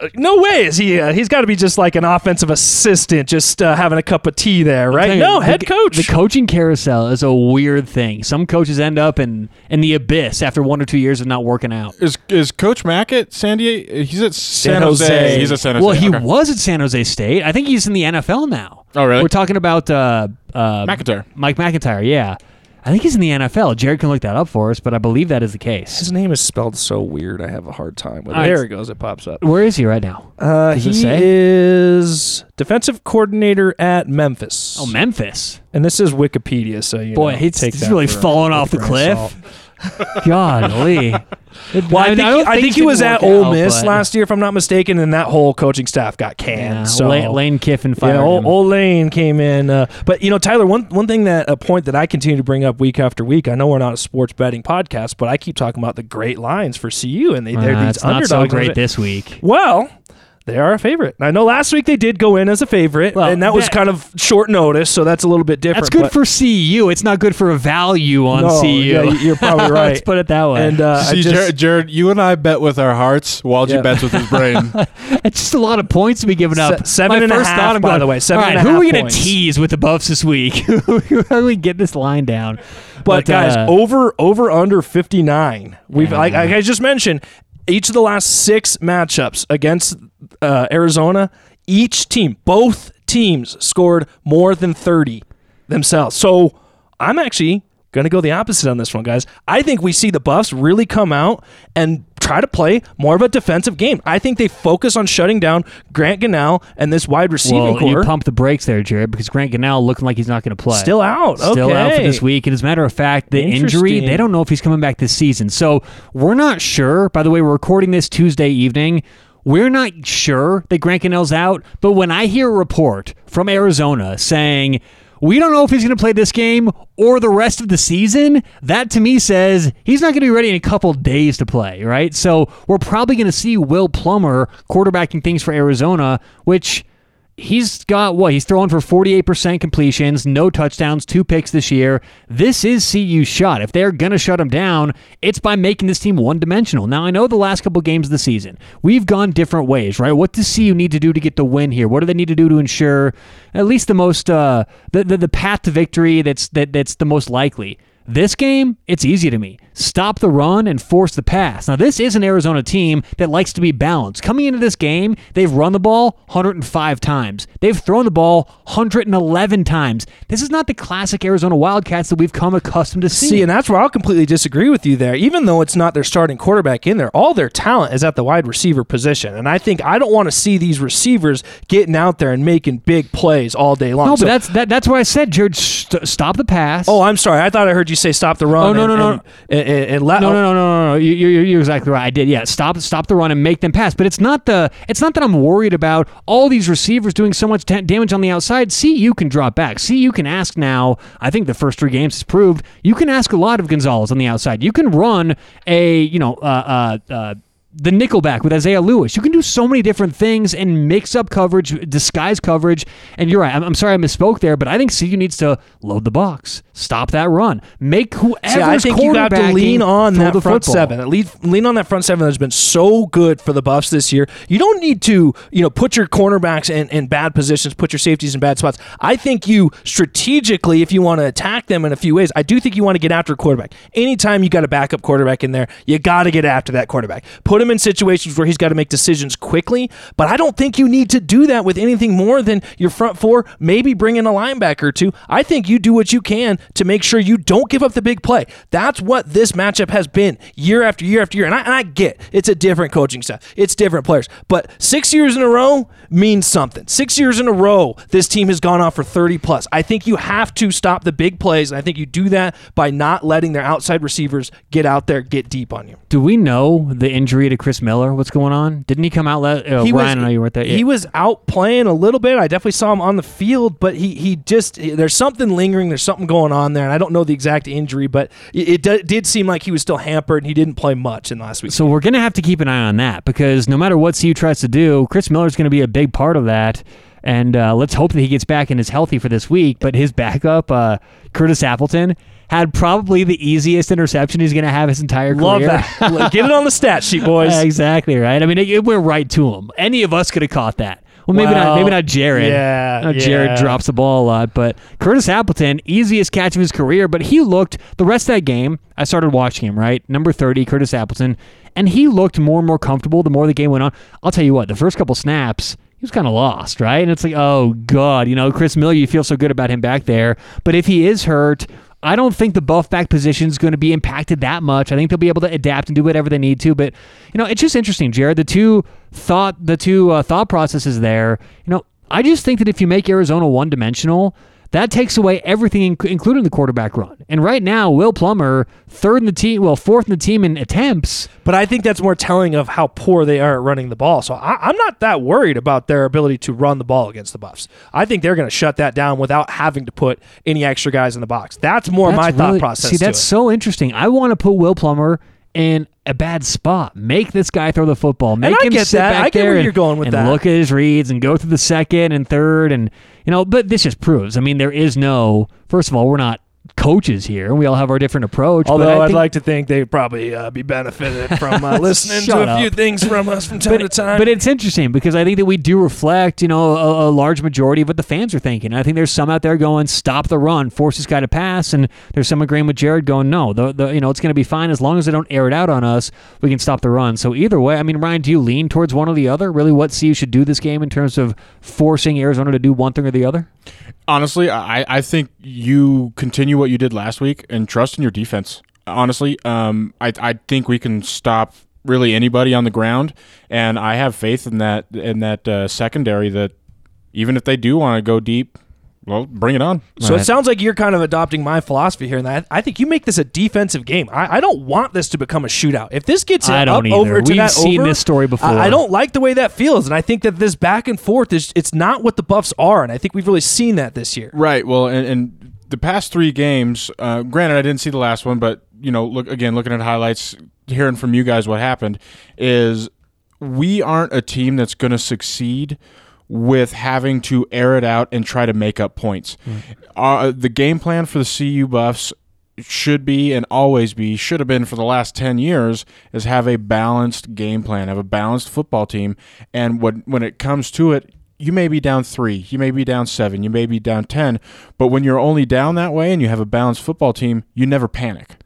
uh, no way is he. Uh, he's got to be just like an offensive assistant, just uh, having a cup of tea there, right? Tell you, No, the- head coach. The coaching carousel is a weird thing. Some coaches end up in in the abyss after one or two years of not working out. Is is Coach Mack at San Diego? He's at San, Jose. Jose. He's at San Jose. Well, he Okay. was at San Jose State. I think he's in the NFL now. Oh, really? We're talking about uh, uh, McIntyre. Mike McIntyre. Yeah, I think he's in the NFL. Jared can look that up for us, but I believe that is the case. His name is spelled so weird. I have a hard time with it. All right. There it goes. It pops up. Where is he right now? Uh, Does it he say? is defensive coordinator at Memphis. Oh, Memphis. and this is Wikipedia, so you Boy, know, he's, take he's that really for a- falling with a off the grain of cliff. salt. Golly. Well, I think, don't I think he was at Ole out, Miss but- last year, if I'm not mistaken, and that whole coaching staff got canned. Yeah, so Lane, Lane Kiffin fired Yeah, old, him. old Lane came in, uh, but you know, Tyler. One one thing that a point that I continue to bring up week after week. I know we're not a sports betting podcast, but I keep talking about the great lines for CU, and they they're Uh, these it's not underdogs. so great this week. Well, they are a favorite. I know last week they did go in as a favorite, Well, and that was kind of short notice, so that's a little bit different. That's good but- for CU. It's not good for a value on No, CU. yeah, you're probably right. Let's put it that way. and uh, See, just, Jared, Jared, you and I bet with our hearts. Walje Yeah. bets with his brain. it's just a lot of points to be given up. Se- seven My and a half, thought, I'm by going, the way, seven all right, and a who are we going to tease with the buffs this week? How do we get this line down? But, guys, uh, over over under 59. We've like, like I just mentioned, each of the last six matchups against uh, Arizona, each team, both teams scored more than 30 themselves. So I'm actually going to go the opposite on this one, guys. I think we see the Buffs really come out and try to play more of a defensive game. I think they focus on shutting down Grant Gunnell and this wide receiving well, core. you pump the brakes there, Jared, because Grant Gunnell looking like he's not going to play. Still out. Still out for this week. And as a matter of fact, the injury, they don't know if he's coming back this season. So we're not sure. By the way, we're recording this Tuesday evening. We're not sure that Grant Gunnell's out, but when I hear a report from Arizona saying we don't know if he's going to play this game or the rest of the season, that to me says he's not going to be ready in a couple days to play, right? So we're probably going to see Will Plummer quarterbacking things for Arizona, which he's got what? He's throwing for 48% completions, no touchdowns, two picks this year. This is CU's shot. If they're going to shut him down, it's by making this team one dimensional. Now, I know the last couple games of the season, we've gone different ways, right? What does CU need to do to get the win here? What do they need to do to ensure at least the most, uh, the, the, the path to victory that's, that, that's the most likely? This game, it's easy to me. Stop the run and force the pass. Now, this is an Arizona team that likes to be balanced. Coming into this game, they've run the ball 105 times. They've thrown the ball 111 times. This is not the classic Arizona Wildcats that we've come accustomed to seeing. See, and that's where I'll completely disagree with you there. Even though it's not their starting quarterback in there, all their talent is at the wide receiver position. And I think I don't want to see these receivers getting out there and making big plays all day long. no, So- but that's that, that's why I said, Jared, st- stop the pass. oh, I'm sorry. I thought I heard you say stop the run. Oh, no, and, no, no. and, and, and, and let, No, no, no, no, no, no. You, you, you're exactly right. I did. Yeah, stop, stop the run and make them pass. But it's not the. It's not that I'm worried about all these receivers doing so much ta- damage on the outside. See, you can drop back. See, you can ask now. I think the first three games has proved you can ask a lot of Gonzalez on the outside. You can run a, you know, uh, uh, uh, the nickelback with Isaiah Lewis. You can do so many different things and mix up coverage, disguise coverage. And you're right. I'm, I'm sorry I misspoke there, but I think CU needs to load the box, stop that run, make whoever's See, I think you got to lean on that the front football. seven. At lean on that front seven that's been so good for the Buffs this year. You don't need to, you know, put your cornerbacks in, in bad positions, put your safeties in bad spots. I think you strategically, if you want to attack them in a few ways, I do think you want to get after a quarterback. Anytime you got a backup quarterback in there, you got to get after that quarterback. Put him in situations where he's got to make decisions quickly. But I don't think you need to do that with anything more than your front four. Maybe bring in a linebacker or two. I think you do what you can to make sure you don't give up the big play. That's what this matchup has been year after year after year. And I, and I get it's a different coaching staff, it's different players. But six years in a row means something. Six years in a row, this team has gone off for 30 plus. I think you have to stop the big plays. And I think you do that by not letting their outside receivers get out there, get deep on you. Do we know the injury to Chris Miller? What's going on? Didn't he come out? Le- uh, he Ryan, was, I know you weren't there. He was out playing a little bit. I definitely saw him on the field, but he he just there's something lingering. There's something going on there, and I don't know the exact injury, but it, it did- seem like he was still hampered. and He didn't play much in last week. So we're going to have to keep an eye on that because no matter what CU tries to do, Chris Miller's going to be a big part of that. And uh, let's hope that he gets back and is healthy for this week. But his backup, uh, Curtis Appleton, had probably the easiest interception he's going to have his entire career. Love that. Get it on the stat sheet, boys. Yeah, exactly right. I mean, it, it went right to him. Any of us could have caught that. Well, maybe not. Maybe not Jared. yeah, Uh, Jared yeah. drops the ball a lot, but Curtis Appleton, easiest catch of his career. But he looked the rest of that game. I started watching him. Right, number thirty, Curtis Appleton, and he looked more and more comfortable the more the game went on. I'll tell you what, the first couple snaps. He was kind of lost, right? And it's like, oh god, you know, Chris Miller, you feel so good about him back there, but if he is hurt, I don't think the buff back position is going to be impacted that much. I think they'll be able to adapt and do whatever they need to. But you know, it's just interesting, Jared. The two thought, the two uh, thought processes there. You know, I just think that if you make Arizona one dimensional, that takes away everything, including the quarterback run. And right now, Will Plummer, third in the team, well, fourth in the team in attempts. But I think that's more telling of how poor they are at running the ball. So I, I'm not that worried about their ability to run the ball against the Buffs. I think they're going to shut that down without having to put any extra guys in the box. That's more my That's thought process. See, that's so interesting. I want to put Will Plummer in a bad spot. Make this guy throw the football. Make him sit that. back I get there where and, you're going with and that. look at his reads and go through the second and third and you know. But this just proves. I mean, there is no. First of all, we're not coaches here. We all have our different approach. but Although I'd like to think they'd probably uh, be benefited from uh, listening to a few things from us from time but, to time. but it's interesting because I think that we do reflect, you know, a, a large majority of what the fans are thinking. I think there's some out there going, "Stop the run, force this guy to pass," and there's some agreeing with Jared going, "No, the, the you know it's going to be fine as long as they don't air it out on us. We can stop the run." So either way, I mean, Ryan, do you lean towards one or the other? Really, what CU should do this game in terms of forcing Arizona to do one thing or the other? Honestly, I, I think you continue what you did last week and trust in your defense. Honestly, um, I, I think we can stop really anybody on the ground, and I have faith in that in that uh, secondary that even if they do want to go deep, well, bring it on. So Right. it sounds like you're kind of adopting my philosophy here, and that I think you make this a defensive game. I, I don't want this to become a shootout. If this gets I up don't either. over to We've that seen over, this story before. I, I don't like the way that feels, and I think that this back and forth is it's not what the Buffs are, and I think we've really seen that this year. Right. Well, and, and the past three games, uh, granted, I didn't see the last one, but you know, look again, looking at highlights, hearing from you guys what happened is we aren't a team that's going to succeed with having to air it out and try to make up points. Uh, the game plan for the CU Buffs should be and always be should have been for the last 10 years is have a balanced game plan have a balanced football team. And when when it comes to it you may be down 3 you may be down 7 you may be down 10 but when you're only down that way and you have a balanced football team you never panic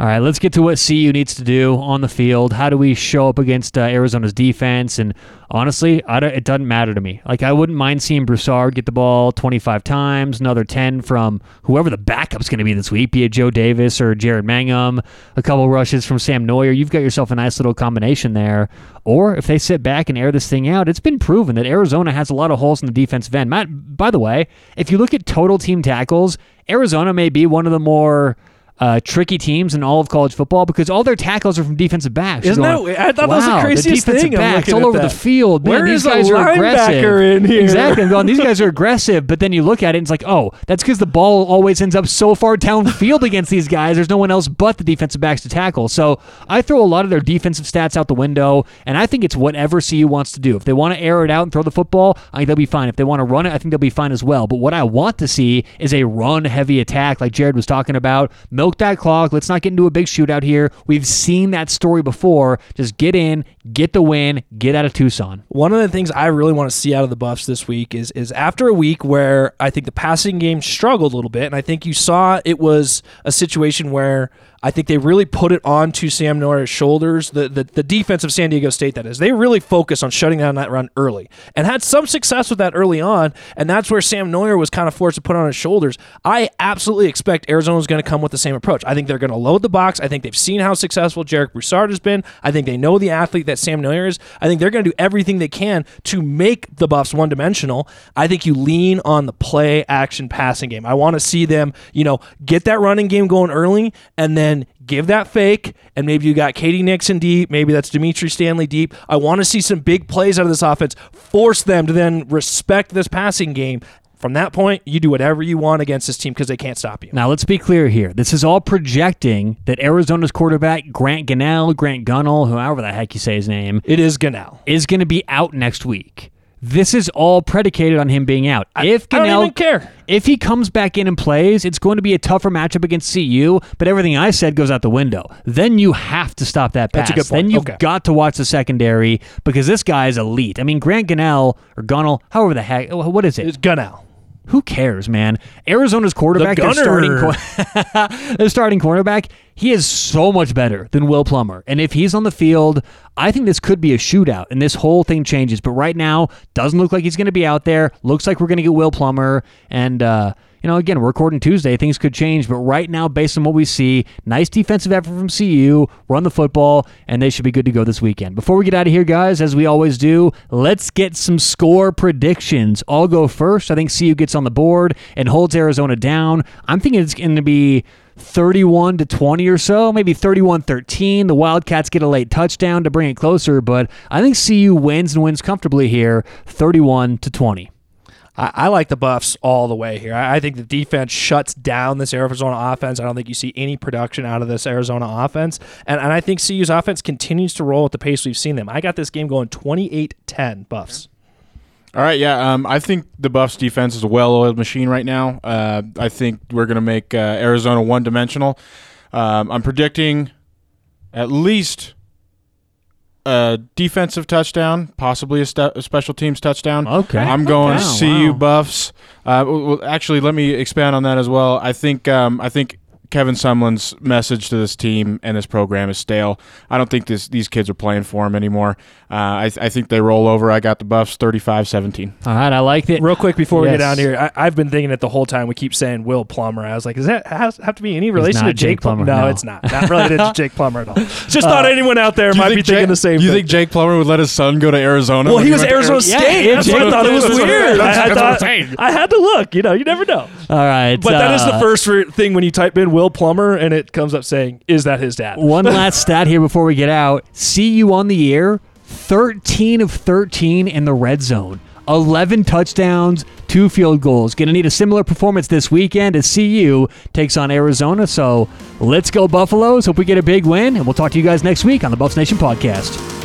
All right, let's get to what CU needs to do on the field. How do we show up against uh, Arizona's defense? And honestly, it doesn't matter to me. Like I wouldn't mind seeing Broussard get the ball 25 times, another 10 from whoever the backup's going to be this week, be it Joe Davis or Jaren Mangham, a couple rushes from Sam Noyer. You've got yourself a nice little combination there. Or if they sit back and air this thing out, it's been proven that Arizona has a lot of holes in the defensive end. Matt, by the way, if you look at total team tackles, Arizona may be one of the more uh, tricky teams in all of college football because all their tackles are from defensive backs. Isn't going, that- I thought that was the wow, craziest defensive thing. Backs all over that. the field. Man, Where these is a guys are aggressive. in here? Exactly. I'm going, these guys are aggressive, but then you look at it and it's like, oh, that's because the ball always ends up so far downfield against these guys. There's no one else but the defensive backs to tackle. So I throw a lot of their defensive stats out the window, and I think it's whatever CU wants to do. If they want to air it out and throw the football, I think they'll be fine. If they want to run it, I think they'll be fine as well. But what I want to see is a run heavy attack like Jared was talking about. Milk that clock. Let's not get into a big shootout here. We've seen that story before. Just get in, get the win, get out of Tucson. One of the things I really want to see out of the Buffs this week is is after a week where I think the passing game struggled a little bit, and I think you saw it was a situation where I think they really put it onto Sam Noyer's shoulders. The, the the defense of San Diego State that is, they really focused on shutting down that run early and had some success with that early on, and that's where Sam Noyer was kind of forced to put on his shoulders. I absolutely expect Arizona's going to come with the same approach. I think they're going to load the box. I think they've seen how successful Jarek Broussard has been. I think they know the athlete that Sam Noyer is. I think they're going to do everything they can to make the Buffs one dimensional. I think you lean on the play action passing game. I want to see them, you know, get that running game going early and then give that fake. And maybe you got K.D. Nixon deep. Maybe that's Dimitri Stanley deep. I want to see some big plays out of this offense. Force them to then respect this passing game. From that point, you do whatever you want against this team because they can't stop you. Now, let's be clear here. This is all projecting that Arizona's quarterback, Grant Gunnell, Grant Gunnell, however the heck you say his name, It is Ganell. is going to be out next week. This is all predicated on him being out. if I don't even care. if he comes back in and plays, it's going to be a tougher matchup against CU. But everything I said goes out the window. Then you have to stop that pass. That's a good point. Then you've Okay. got to watch the secondary because this guy is elite. I mean, Grant Gunnell or Gunnell, however the heck, what is it? It's Gunnell. Who cares, man? Arizona's quarterback, The their starting, their starting cornerback, he is so much better than Will Plummer. And if he's on the field, I think this could be a shootout and this whole thing changes. But right now, doesn't look like he's going to be out there. Looks like we're going to get Will Plummer. And, uh, you know, again, we're recording Tuesday. Things could change. But right now, based on what we see, nice defensive effort from CU, run the football, and they should be good to go this weekend. Before we get out of here, guys, as we always do, let's get some score predictions. I'll go first. I think CU gets on the board and holds Arizona down. I'm thinking it's going to be 31 to 20 or so, maybe 31 13. The Wildcats get a late touchdown to bring it closer, but I think CU wins and wins comfortably here 31 to 20. I, like the Buffs all the way here. I, I think the defense shuts down this Arizona offense. I don't think you see any production out of this Arizona offense. And, and I think CU's offense continues to roll at the pace we've seen them. I got this game going 28 10 Buffs. All right, yeah. Um, I think the Buffs defense is a well-oiled machine right now. Uh, I think we're going to make uh, Arizona one-dimensional. Um, I'm predicting at least a defensive touchdown, possibly a, st- a special teams touchdown. Okay. I'm going Wow, CU wow. Buffs. Uh, well, actually, let me expand on that as well. I think um, I think Kevin Sumlin's message to this team and this program is stale. I don't think this these kids are playing for him anymore. Uh, I, I think they roll over. I got the Buffs 35-17. All right, I like it. Real quick before we get down here, I, I've been thinking it the whole time. We keep saying Will Plummer. I was like, does that has, have to be any relation to Jake, Jake Plummer, Plummer? No, no. it's not. Not related to Jake Plummer at all. Just thought anyone out there Do you might be thinking Jake- the same Do you thing. think Jake Plummer would let his son go to Arizona? well, when he was went Arizona Ari- Yeah, State. yeah, That's what I thought it was weird. that's- I, I that's I'm thought. I had to look. You know, you never know. All right. But that is the uh, first re- thing when you type in Will Plummer and it comes up saying, "Is that his dad?" One last stat here before we get out. CU on the air. 13 of 13 in the red zone. 11 touchdowns, two field goals. Going to need a similar performance this weekend as CU takes on Arizona. So let's go, Buffaloes. Hope we get a big win, and we'll talk to you guys next week on the Buffs Nation podcast.